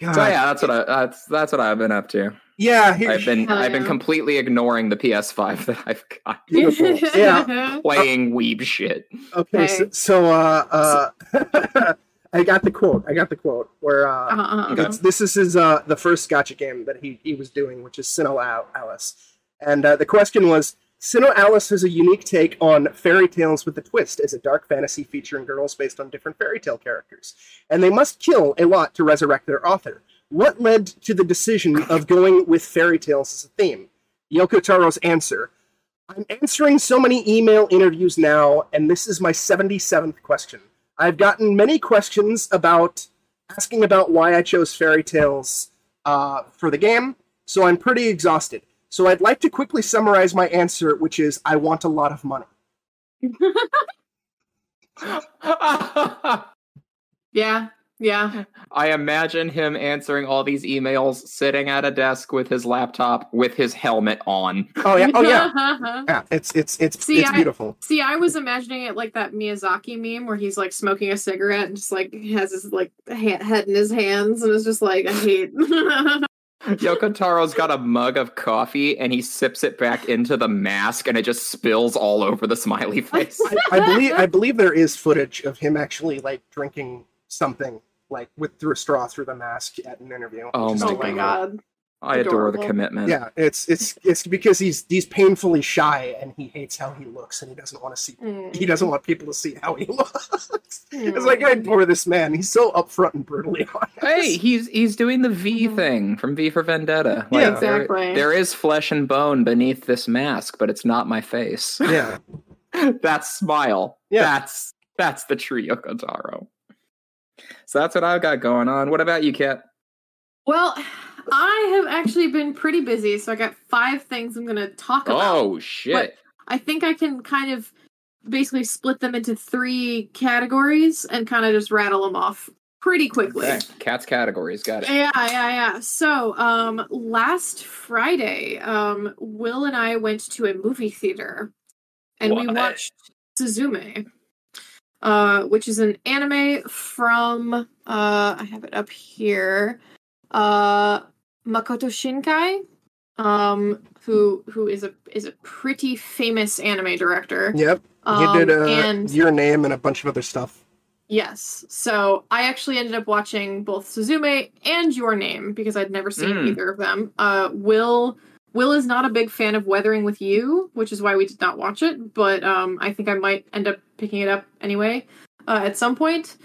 God. So yeah, that's what I that's that's what I've been up to. yeah, here, I've been I've been completely ignoring the PS5 that I've got beautiful. yeah. playing weeb shit. Okay, so, Okay. so uh, uh, I got the quote. I got the quote where uh, Uh-huh, uh-huh. It's, this is his uh, the first gacha game that he, he was doing, which is SINoALICE. And uh, the question was SINoALICE has a unique take on fairy tales with a twist as a dark fantasy featuring girls based on different fairy tale characters. And they must kill a lot to resurrect their author. What led to the decision of going with fairy tales as a theme? Yoko Taro's answer I'm answering so many email interviews now, and this is my 77th question. I've gotten many questions about asking about why I chose fairy tales uh, for the game, so I'm pretty exhausted. So I'd like to quickly summarize my answer, which is I want a lot of money. Yeah. Yeah. I imagine him answering all these emails sitting at a desk with his laptop with his helmet on. Oh yeah, oh yeah, yeah. It's it's it's See, it's I- beautiful. See, I was imagining it like that Miyazaki meme where he's like smoking a cigarette and just like has his like ha- head in his hands and is just like, I hate. Yoko Taro's got a mug of coffee and he sips it back into the mask and it just spills all over the smiley face. I, I believe I believe there is footage of him actually like drinking something like with through a straw through the mask at an interview. Oh my oh my god. I adore the commitment. Yeah, it's it's it's because he's he's painfully shy and he hates how he looks and he doesn't want to see Mm. he doesn't want people to see how he looks. Mm. It's like I adore this man. He's so upfront and brutally honest. Hey, he's he's doing the V Mhm. thing from V for Vendetta. Yeah. there- Exactly. there is flesh and bone beneath this mask, but it's not my face. yeah, that smile. Yeah. That's that's the true Yoko Taro. So that's what I've got going on. What about you, Kat? Well, I have actually been pretty busy, so I got five things I'm going to talk about. Oh shit. I think I can kind of basically split them into three categories and kind of just rattle them off pretty quickly. Okay. Kat's categories, got it. Yeah, yeah, yeah. So, um, last Friday, um, Will and I went to a movie theater, and we watched Suzume, uh, which is an anime from uh, I have it up here, uh, Makoto Shinkai, um, who who is a is a pretty famous anime director. yep. Um, he did uh, and your name and a bunch of other stuff. Yes. So I actually ended up watching both Suzume and Your Name because I'd never seen Mm. either of them. Uh, Will Will is not a big fan of Weathering with You, which is why we did not watch it. But um, I think I might end up picking it up anyway uh, at some point.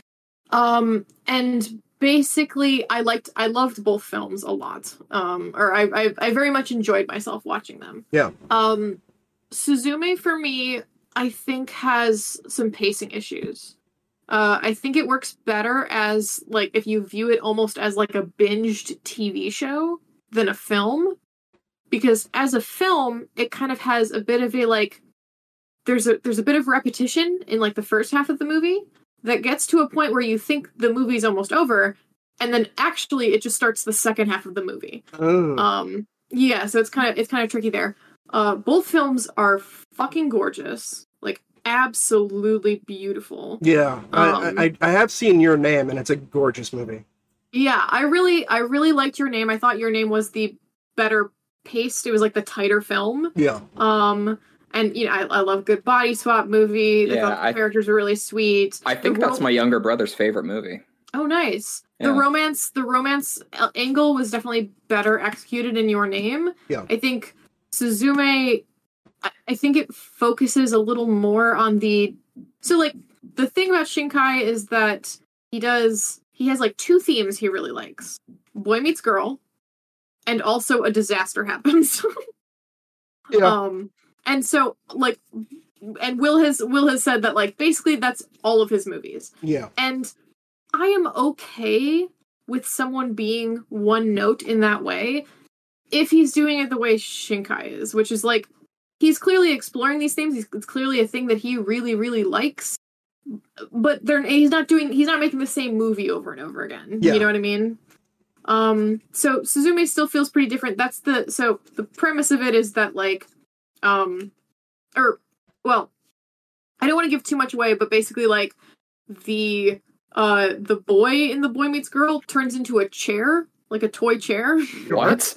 Um, and basically, I liked I loved both films a lot. Um, or I, I I very much enjoyed myself watching them. Yeah. Um, Suzume for me, I think has some pacing issues. Uh, I think it works better as like if you view it almost as like a binged TV show than a film, because as a film, it kind of has a bit of a like there's a there's a bit of repetition in like the first half of the movie that gets to a point where you think the movie's almost over, and then actually it just starts the second half of the movie. Oh. Um, yeah, so it's kind of it's kind of tricky there. Uh, both films are fucking gorgeous, like absolutely beautiful. yeah, um, I, I I have seen your name, and it's a gorgeous movie. Yeah, I really I really liked your name. I thought your name was the better paced. It was like the tighter film. Yeah, Um, and you know I, I love good body swap movie. I Yeah, thought the I- characters were really sweet. I think The that's ro- my younger brother's favorite movie. Oh, nice. The romance, the romance uh, angle was definitely better executed in your name. Yeah. I think Suzume, I- I think it focuses a little more on the. So, like, the thing about Shinkai is that he does, he has like two themes he really likes boy meets girl, and also a disaster happens. yeah, Um, and so, like, and Will has Will has said that like basically that's all of his movies. yeah, And I am okay with someone being one note in that way if he's doing it the way Shinkai is, which is like he's clearly exploring these things. He's, it's clearly a thing that he really, really likes. But they're he's not doing he's not making the same movie over and over again. Yeah. You know what I mean? Um so Suzume still feels pretty different. That's the so the premise of it is that like um or well I don't want to give too much away, but basically like the uh the boy in the boy meets girl turns into a chair like a toy chair. What?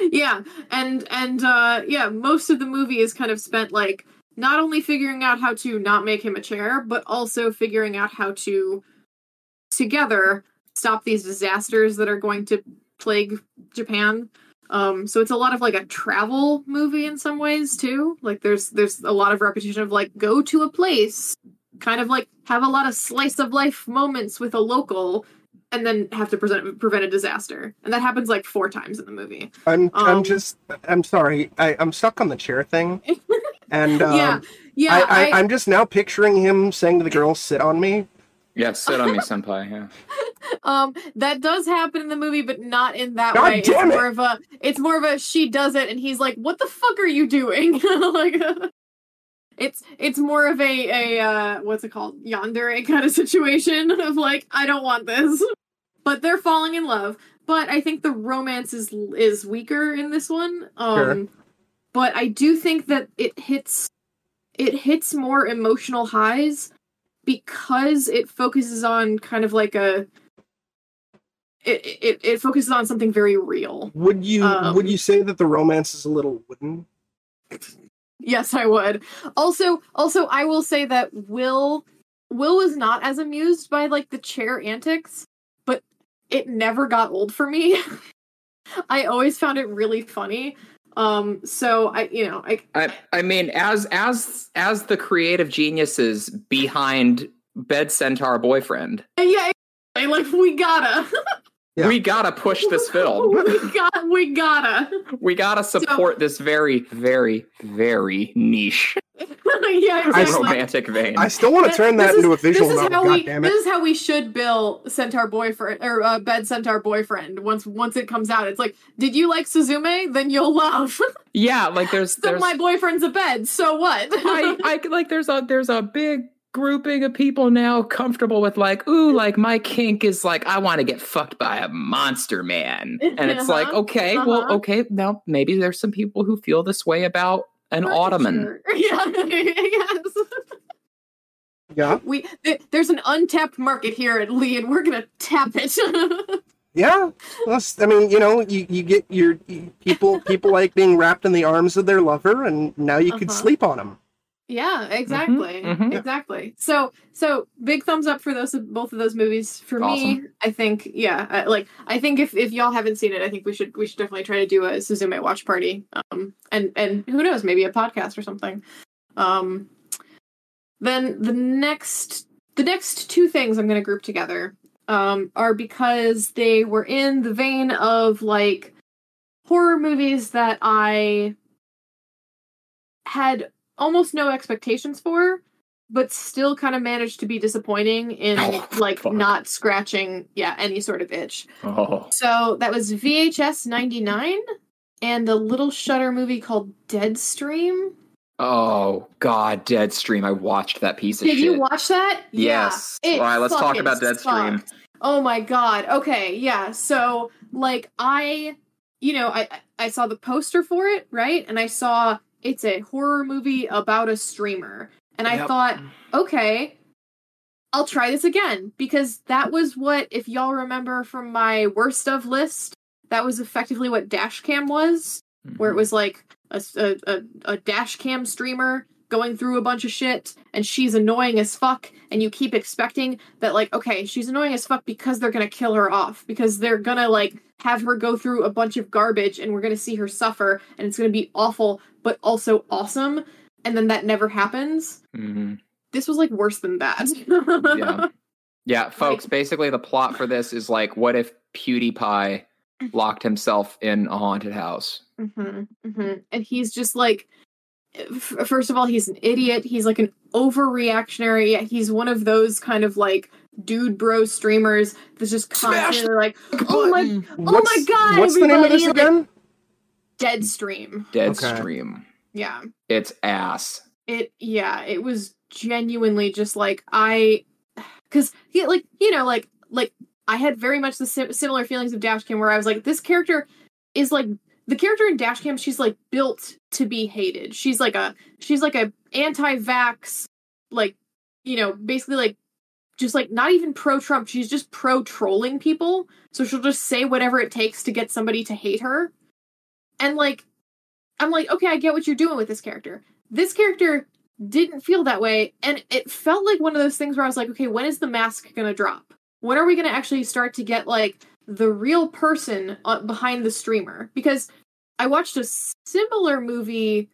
yeah and and uh yeah most of the movie is kind of spent like not only figuring out how to not make him a chair but also figuring out how to together stop these disasters that are going to plague japan um so it's a lot of like a travel movie in some ways too. Like there's there's a lot of repetition of like go to a place kind of like have a lot of slice of life moments with a local and then have to present, prevent a disaster. And that happens like four times in the movie. I'm I'm Um, just I'm sorry. I I'm stuck on the chair thing, and um, yeah yeah I, I, I, I'm just now picturing him saying to the girl, "Sit on me." Yeah, sit on me, senpai. Yeah. um that does happen in the movie but not in that God way damn it's it! more of a it's more of a she does it and he's like what the fuck are you doing like it's it's more of a a uh what's it called yandere kind of situation of like i don't want this but they're falling in love but i think the romance is is weaker in this one um Sure. but i do think that it hits it hits more emotional highs because it focuses on kind of like a it it, it focuses on something very real Would you Um, would you say that the romance is a little wooden? Yes, I would. Also, also, I will say that Will Will was not as amused by like the chair antics, but it never got old for me. I always found it really funny. Um, so I, you know, I, I I mean, as as as the creative geniuses behind Bed Centaur Boyfriend, yeah, like we gotta, Yeah. we gotta push this film. we got, we gotta, We gotta support this very, very, very niche yeah, I- exactly. romantic vein. I still want to turn that This is- into a visual this is novel. how God we damn it! this is how we should bill centaur boyfriend or uh, bed centaur boyfriend once once it comes out it's like did you like suzume then you'll love yeah, like there's so there's my boyfriend's a bed so what I, I like there's a there's a big grouping of people now comfortable with like ooh like my kink is like I want to get fucked by a monster man and it's like Uh-huh, okay well uh-huh. okay now maybe there's some people who feel this way about an ottoman yeah yes Yeah, we th- there's an untapped market here at lee and we're gonna tap it yeah. Plus, I mean, you know, you, you get your you- people people like being wrapped in the arms of their lover, and now you could Uh-huh. sleep on them. Yeah, exactly. mhm. Exactly. So so big thumbs up for those both of those movies. For me, I think yeah, I, like I think if if y'all haven't seen it, I think we should we should definitely try to do a Suzume watch party. Um and and who knows, maybe a podcast or something. Um then the next the next two things I'm going to group together um are because they were in the vein of like horror movies that I had almost no expectations for, but still kind of managed to be disappointing in Oh, like fuck. not scratching yeah any sort of itch. Oh. So that was VHS 99 and the little Shudder movie called Deadstream. Oh God, Deadstream. I watched that piece of shit. Did shit. you watch that? Yes. Yeah, All right, let's talk about Deadstream. sucked. Oh my god. Okay, yeah. So like I you know, I I saw the poster for it, right? And I saw it's a horror movie about a streamer. And I thought, okay, I'll try this again because that was what if y'all remember from my worst of list, that was effectively what Dashcam was where it Mm-hmm. was like a, a, a, a dash cam streamer going through a bunch of shit and she's annoying as fuck and you keep expecting that like okay she's annoying as fuck because they're gonna kill her off because they're gonna like have her go through a bunch of garbage and we're gonna see her suffer and it's gonna be awful but also awesome and then that never happens Mhm. this was like worse than that Yeah. Yeah, folks, basically the plot for this is like what if PewDiePie locked himself in a haunted house? hmm hmm And he's just like, f- first of all, he's an idiot. He's like an overreactionary. He's one of those kind of like dude bro streamers that's just constantly like, oh my, oh my god, What's the name of this everybody, like, again? Dead stream. Deadstream. Yeah. It's ass. It, yeah, it was genuinely just like, I, cause he, like, you know, like, like, I had very much the sim- similar feelings of Dashcam where I was like, this character is like the character in Dashcam. She's like built to be hated. She's like a she's like a anti-vax, like you know, basically like just like not even pro Trump. She's just pro trolling people. So she'll just say whatever it takes to get somebody to hate her. And like, I'm like, okay, I get what you're doing with this character. This character didn't feel that way, and it felt like one of those things where I was like, okay, when is the mask gonna drop? when are we going to actually start to get like the real person uh, behind the streamer because i watched a similar movie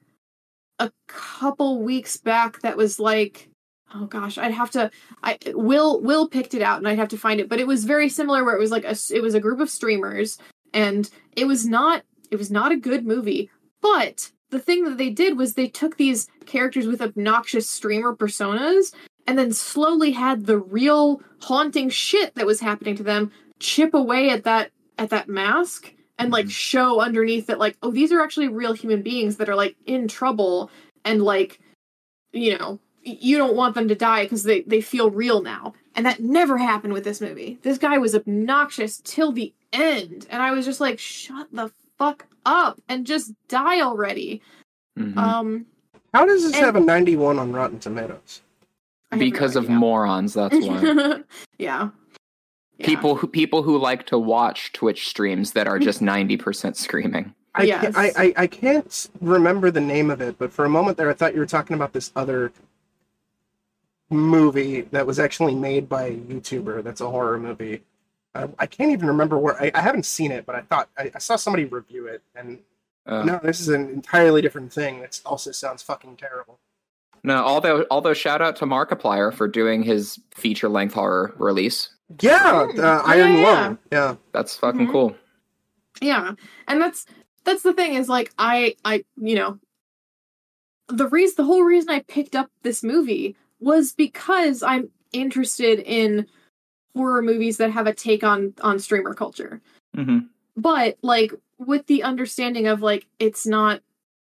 a couple weeks back that was like oh gosh i'd have to i will will picked it out and i'd have to find it but it was very similar where it was like a it was a group of streamers and it was not it was not a good movie but the thing that they did was they took these characters with obnoxious streamer personas and then slowly had the real haunting shit that was happening to them chip away at that at that mask and like Mhm. show underneath that like oh these are actually real human beings that are like in trouble and like you know you don't want them to die because they they feel real now and that never happened with this movie this guy was obnoxious till the end and i was just like shut the fuck up and just die already Mhm. um How does this and- have a 91 on Rotten Tomatoes? I have no because of morons, that's why. yeah. Yeah. People who people who like to watch Twitch streams that are just 90% screaming. I, Yes. can't, I, I I can't remember the name of it, but for a moment there, I thought you were talking about this other movie that was actually made by a YouTuber. That's a horror movie. I, I can't even remember where. I, I haven't seen it, but I thought I, I saw somebody review it, and Uh, no, this is an entirely different thing. That also sounds fucking terrible. No, although although shout out to Markiplier for doing his feature length horror release. Yeah, uh, Yeah, Iron yeah, Lung. Yeah, That's fucking Mhm. cool. Yeah. And that's that's the thing is like I I you know the reason the whole reason I picked up this movie was because I'm interested in horror movies that have a take on on streamer culture. hmm But like with the understanding of like it's not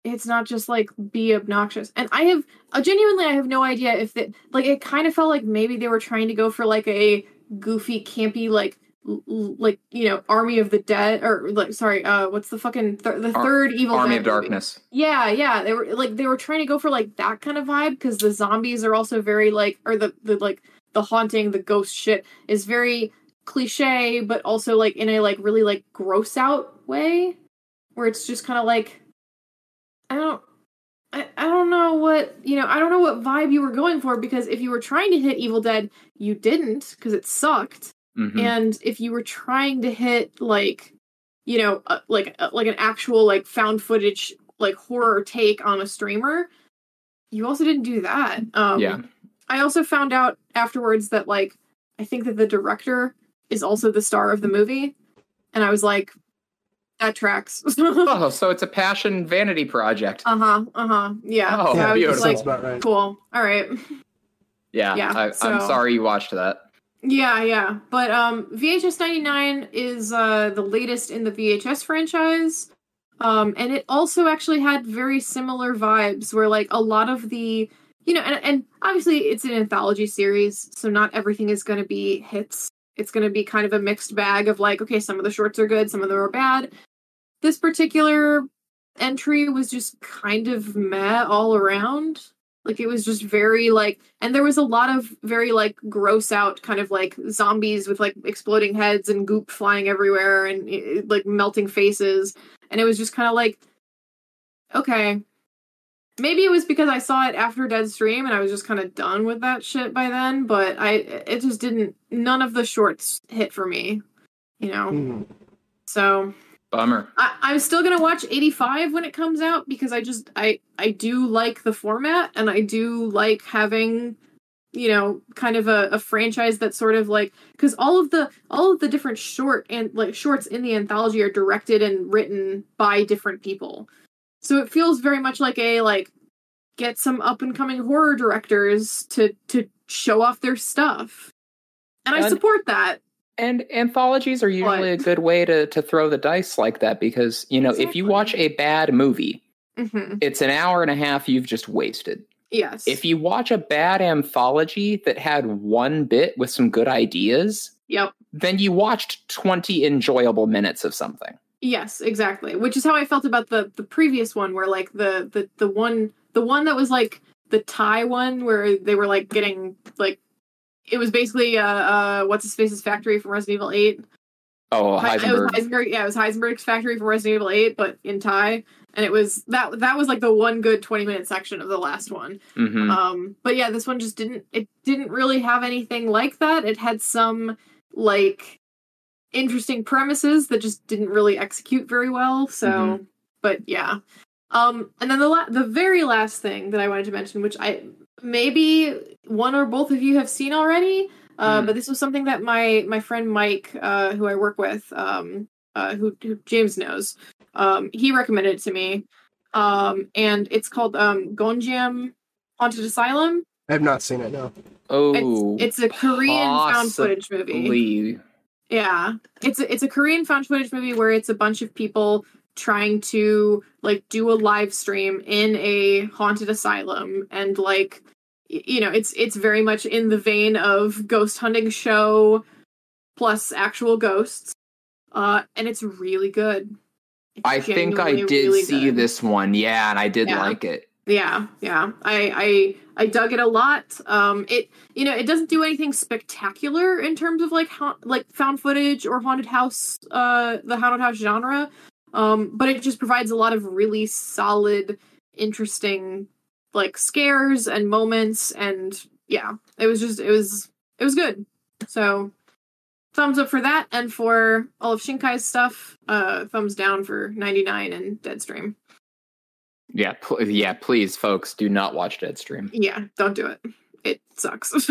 it's not just like be obnoxious. And I have uh, genuinely I have no idea if that like it kind of felt like maybe they were trying to go for like a goofy campy like like you know army of the dead or like sorry uh what's the fucking th- the Ar- third evil Army of movie. Darkness. yeah yeah they were like they were trying to go for like that kind of vibe because the zombies are also very like or the the like the haunting the ghost shit is very cliche but also like in a like really like gross out way where it's just kind of like i don't I, I don't know what you know. I don't know what vibe you were going for because if you were trying to hit Evil Dead, you didn't because it sucked. Mhm. And if you were trying to hit like, you know, uh, like uh, like an actual like found footage like horror take on a streamer, you also didn't do that. Um, yeah. I also found out afterwards that like I think that the director is also the star of the movie, and I was like, that tracks. Oh, so it's a passion vanity project. Uh huh. Uh huh. Yeah. Oh, So I beautiful. just Sounds like, about right. cool. All right. yeah. yeah, I, I'm so- sorry you watched that. Yeah, yeah. But um VHS 99 is uh the latest in the VHS franchise. Um and it also actually had very similar vibes where like a lot of the you know and and obviously it's an anthology series, so not everything is going to be hits. It's going to be kind of a mixed bag of like okay, some of the shorts are good, some of them are bad. This particular entry was just kind of meh all around. Like it was just very like, and there was a lot of very like gross out kind of like zombies with like exploding heads and goop flying everywhere and like melting faces, and it was just kind of like, okay, maybe it was because I saw it after Deadstream and I was just kind of done with that shit by then. But I, it just didn't. None of the shorts hit for me, you know. Mhm. So Bummer. I, I'm still gonna watch 85 when it comes out because I just I I do like the format and I do like having you know kind of a, a franchise that sort of like because all of the all of the different short and like shorts in the anthology are directed and written by different people. So it feels very much like a like get some up and coming horror directors to to show off their stuff. And i support that And anthologies are usually a good way to, to throw the dice like that because, you know, if you watch a bad movie, hmm it's an hour and a half you've just wasted. yes If you watch a bad anthology that had one bit with some good ideas, yep then you watched 20 enjoyable minutes of something. Yes, exactly. Which is how I felt about the the previous one, where like the the the one the one that was like the Thai one, where they were like getting like it was basically uh uh what's his face's factory from Resident Evil Eight. Oh, Hi- It was Heisenberg. Heisenberg. Yeah, it was Heisenberg's factory from Resident Evil Eight, but in Thai, and it was that that was like the one good twenty minute section of the last one. Mhm. Um, but yeah, this one just didn't. It didn't really have anything like that. It had some like interesting premises that just didn't really execute very well. So, Mhm. but yeah. Um, and then the la- the very last thing that I wanted to mention, which I maybe one or both of you have seen already, uh, Hmm. but this was something that my my friend Mike, uh, who I work with, um, uh, who, who James knows, um, he recommended it to me. Um, and it's called um, Gonjiam Haunted Asylum. I have not seen it. No. oh, It's it's a Korean found footage movie. Yeah, it's a, it's a Korean found footage movie where it's a bunch of people trying to like do a live stream in a haunted asylum and like you know it's it's very much in the vein of ghost hunting show plus actual ghosts uh and it's really good It's I think I did really see good. this one. Yeah, and I did Yeah. like it. Yeah, yeah. I I I dug it a lot. Um it you know, it doesn't do anything spectacular in terms of like ha- like found footage or haunted house uh the haunted house genre. Um but it just provides a lot of really solid interesting like scares and moments and yeah, it was just it was it was good. So thumbs up for that and for all of Shinkai's stuff, uh thumbs down for 99 and Deadstream. Yeah, pl- yeah. Please, folks, do not watch Deadstream. Yeah, don't do it. It sucks.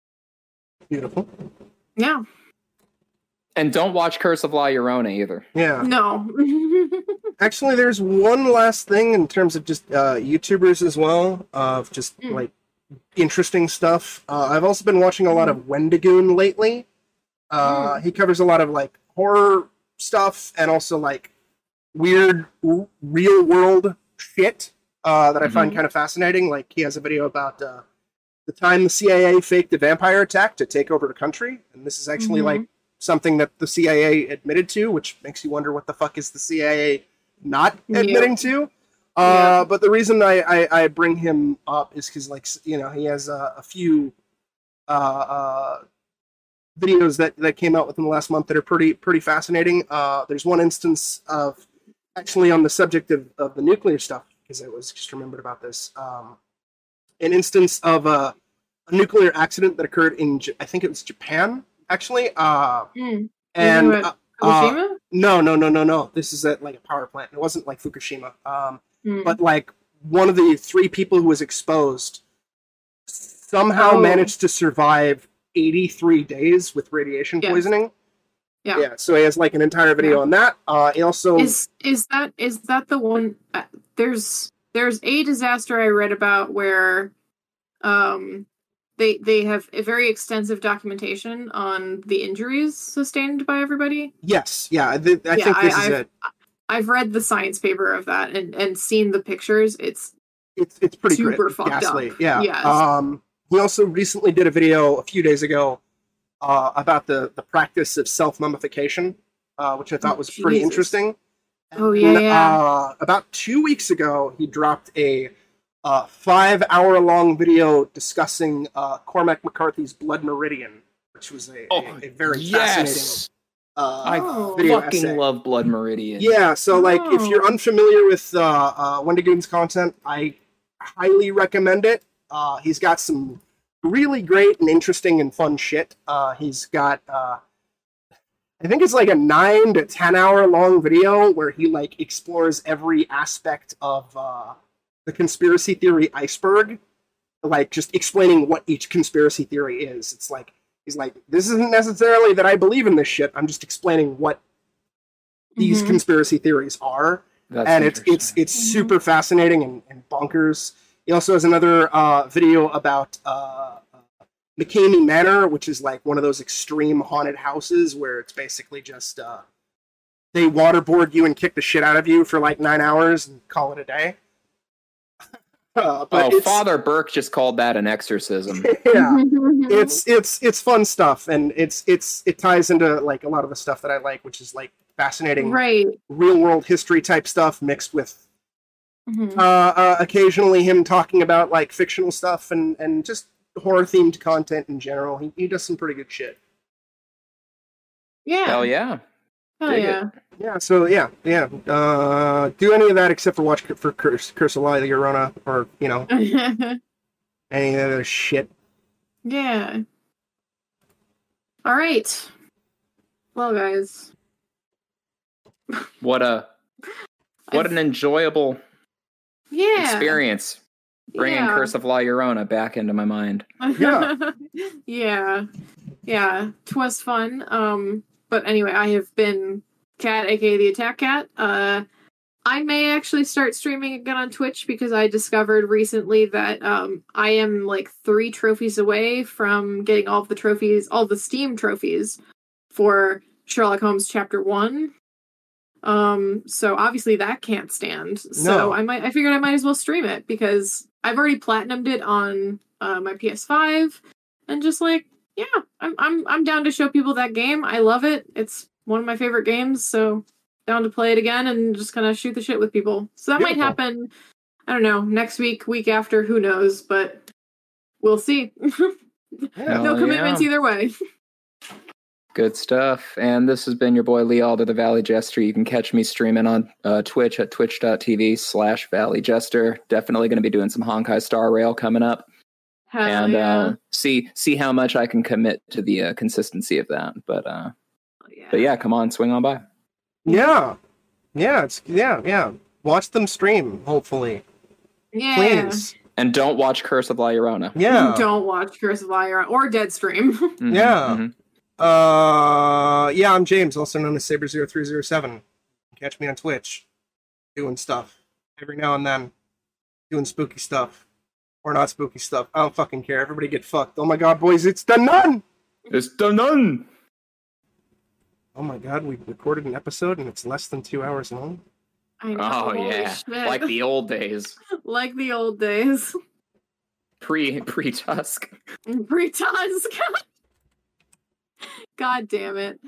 Beautiful. yeah. And don't watch Curse of La Llorona either. Yeah. No. Actually, there's one last thing in terms of just uh, YouTubers as well, of just Mm. like interesting stuff. Uh, I've also been watching a lot of Wendigoon lately. Uh, He covers a lot of like horror stuff and also like weird r- real world shit uh, that I find kind of fascinating. Like he has a video about uh, the time the CIA faked a vampire attack to take over the country, and this is actually Mhm. like something that the CIA admitted to, which makes you wonder what the fuck is the CIA not Yeah. admitting to. Uh, But the reason I, I, I bring him up is because, like, you know, he has uh, a few uh, uh, videos that, that came out within the last month that are pretty pretty fascinating. Uh, there's one instance of actually on the subject of, of the nuclear stuff because I was just remembered about this. Um, an instance of a, a nuclear accident that occurred in, J- I think it was Japan, actually. Uh, Mm. and uh, uh, Fukushima? no, no, no, no, no. This is at like a power plant. It wasn't like Fukushima. Um, Mm. but like one of the three people who was exposed somehow Oh. managed to survive 83 days with radiation Yes. poisoning. Yeah. Yeah. So he has like an entire video Yeah. on that. Uh, he also is is that is that the one uh, there's there's a disaster i read about where um they they have a very extensive documentation on the injuries sustained by everybody yes, yeah. I, Yeah, think this I- is I've- it. i've read the science paper of that and and seen the pictures it's It's it's pretty super grit- fucked ghastly. up. Yeah. Yes. Um, he also recently did a video a few days ago uh, about the the practice of self mummification, uh, which I thought Oh, was pretty interesting. Oh, yeah, And, yeah. Uh, about two weeks ago, he dropped a uh, five hour long video discussing uh, Cormac McCarthy's Blood Meridian, which was a, Oh, a, a very fascinating yes. uh, I Oh. video fucking essay. love Blood Meridian. Yeah, so like if Oh. you're unfamiliar with uh, uh, Wendigoon's content, I highly recommend it. Uh, he's got some really great and interesting and fun shit. Uh, he's got uh, I think it's like a nine to ten hour long video where he like explores every aspect of uh, the conspiracy theory iceberg, like just explaining what each conspiracy theory is. It's like he's like, this isn't necessarily that I believe in this shit. I'm just explaining what these Mhm. conspiracy theories are That's and it's it's interesting. it's Mhm. super fascinating and, and bonkers. He also has another uh, video about uh, uh, McCamey Manor, which is like one of those extreme haunted houses where it's basically just uh, they waterboard you and kick the shit out of you for like nine hours and call it a day. Uh, but oh, Father Burke just called that an exorcism. yeah, it's it's it's fun stuff, and it's it's it ties into like a lot of the stuff that I like, which is like fascinating right real world history type stuff mixed with Mhm. uh, uh, occasionally him talking about like fictional stuff and and just horror themed content in general. He he does some pretty good shit. yeah Hell yeah. Hell dig it. yeah Yeah. So yeah, yeah. Uh, do any of that except for watch for Curse Curse of La Llorona or you know any other shit. yeah all right well guys What a what an enjoyable yeah experience bringing yeah. Curse of La Llorona back into my mind. Yeah. yeah. Yeah. Twas fun. Um, but anyway, I have been Kat, aka the Attack Cat. Uh I may actually start streaming again on Twitch because I discovered recently that um I am like three trophies away from getting all of the trophies, all the Steam trophies for Sherlock Holmes chapter one. Um, so obviously that can't stand. So No. I might I figured I might as well stream it because I've already platinumed it on uh, my PS5 and just like yeah, I'm I'm I'm down to show people that game. I love it. It's one of my favorite games, so down to play it again and just kind of shoot the shit with people. So that might happen. I don't know, next week, week after, who knows, but we'll see. No commitments yeah. either way. Good stuff. And this has been your boy Lee Alder, the Valley Jester. You can catch me streaming on uh, Twitch at twitch.tv slash Valley Jester. Definitely going to be doing some Honkai Star Rail coming up. Hell and yeah. uh, see see how much I can commit to the uh, consistency of that. But uh, yeah. but yeah, come on, swing on by. Yeah. Yeah. It's yeah yeah. Watch them stream. Hopefully, Yeah. please. And don't watch Curse of La Llorona. Yeah. Don't watch Curse of Lyra or Deadstream. Mhm, Yeah. mhm. Uh, yeah, I'm James, also known as Saber0307. Catch me on Twitch, doing stuff every now and then, doing spooky stuff or not spooky stuff. I don't fucking care. Everybody get fucked. Oh my god, boys, it's the nun. It's the nun. Oh my god, we recorded an episode and it's less than two hours long. I know. Oh holy yeah, shit. like the old days, like the old days. pre pre Tusk. Pre-Tusk. God damn it.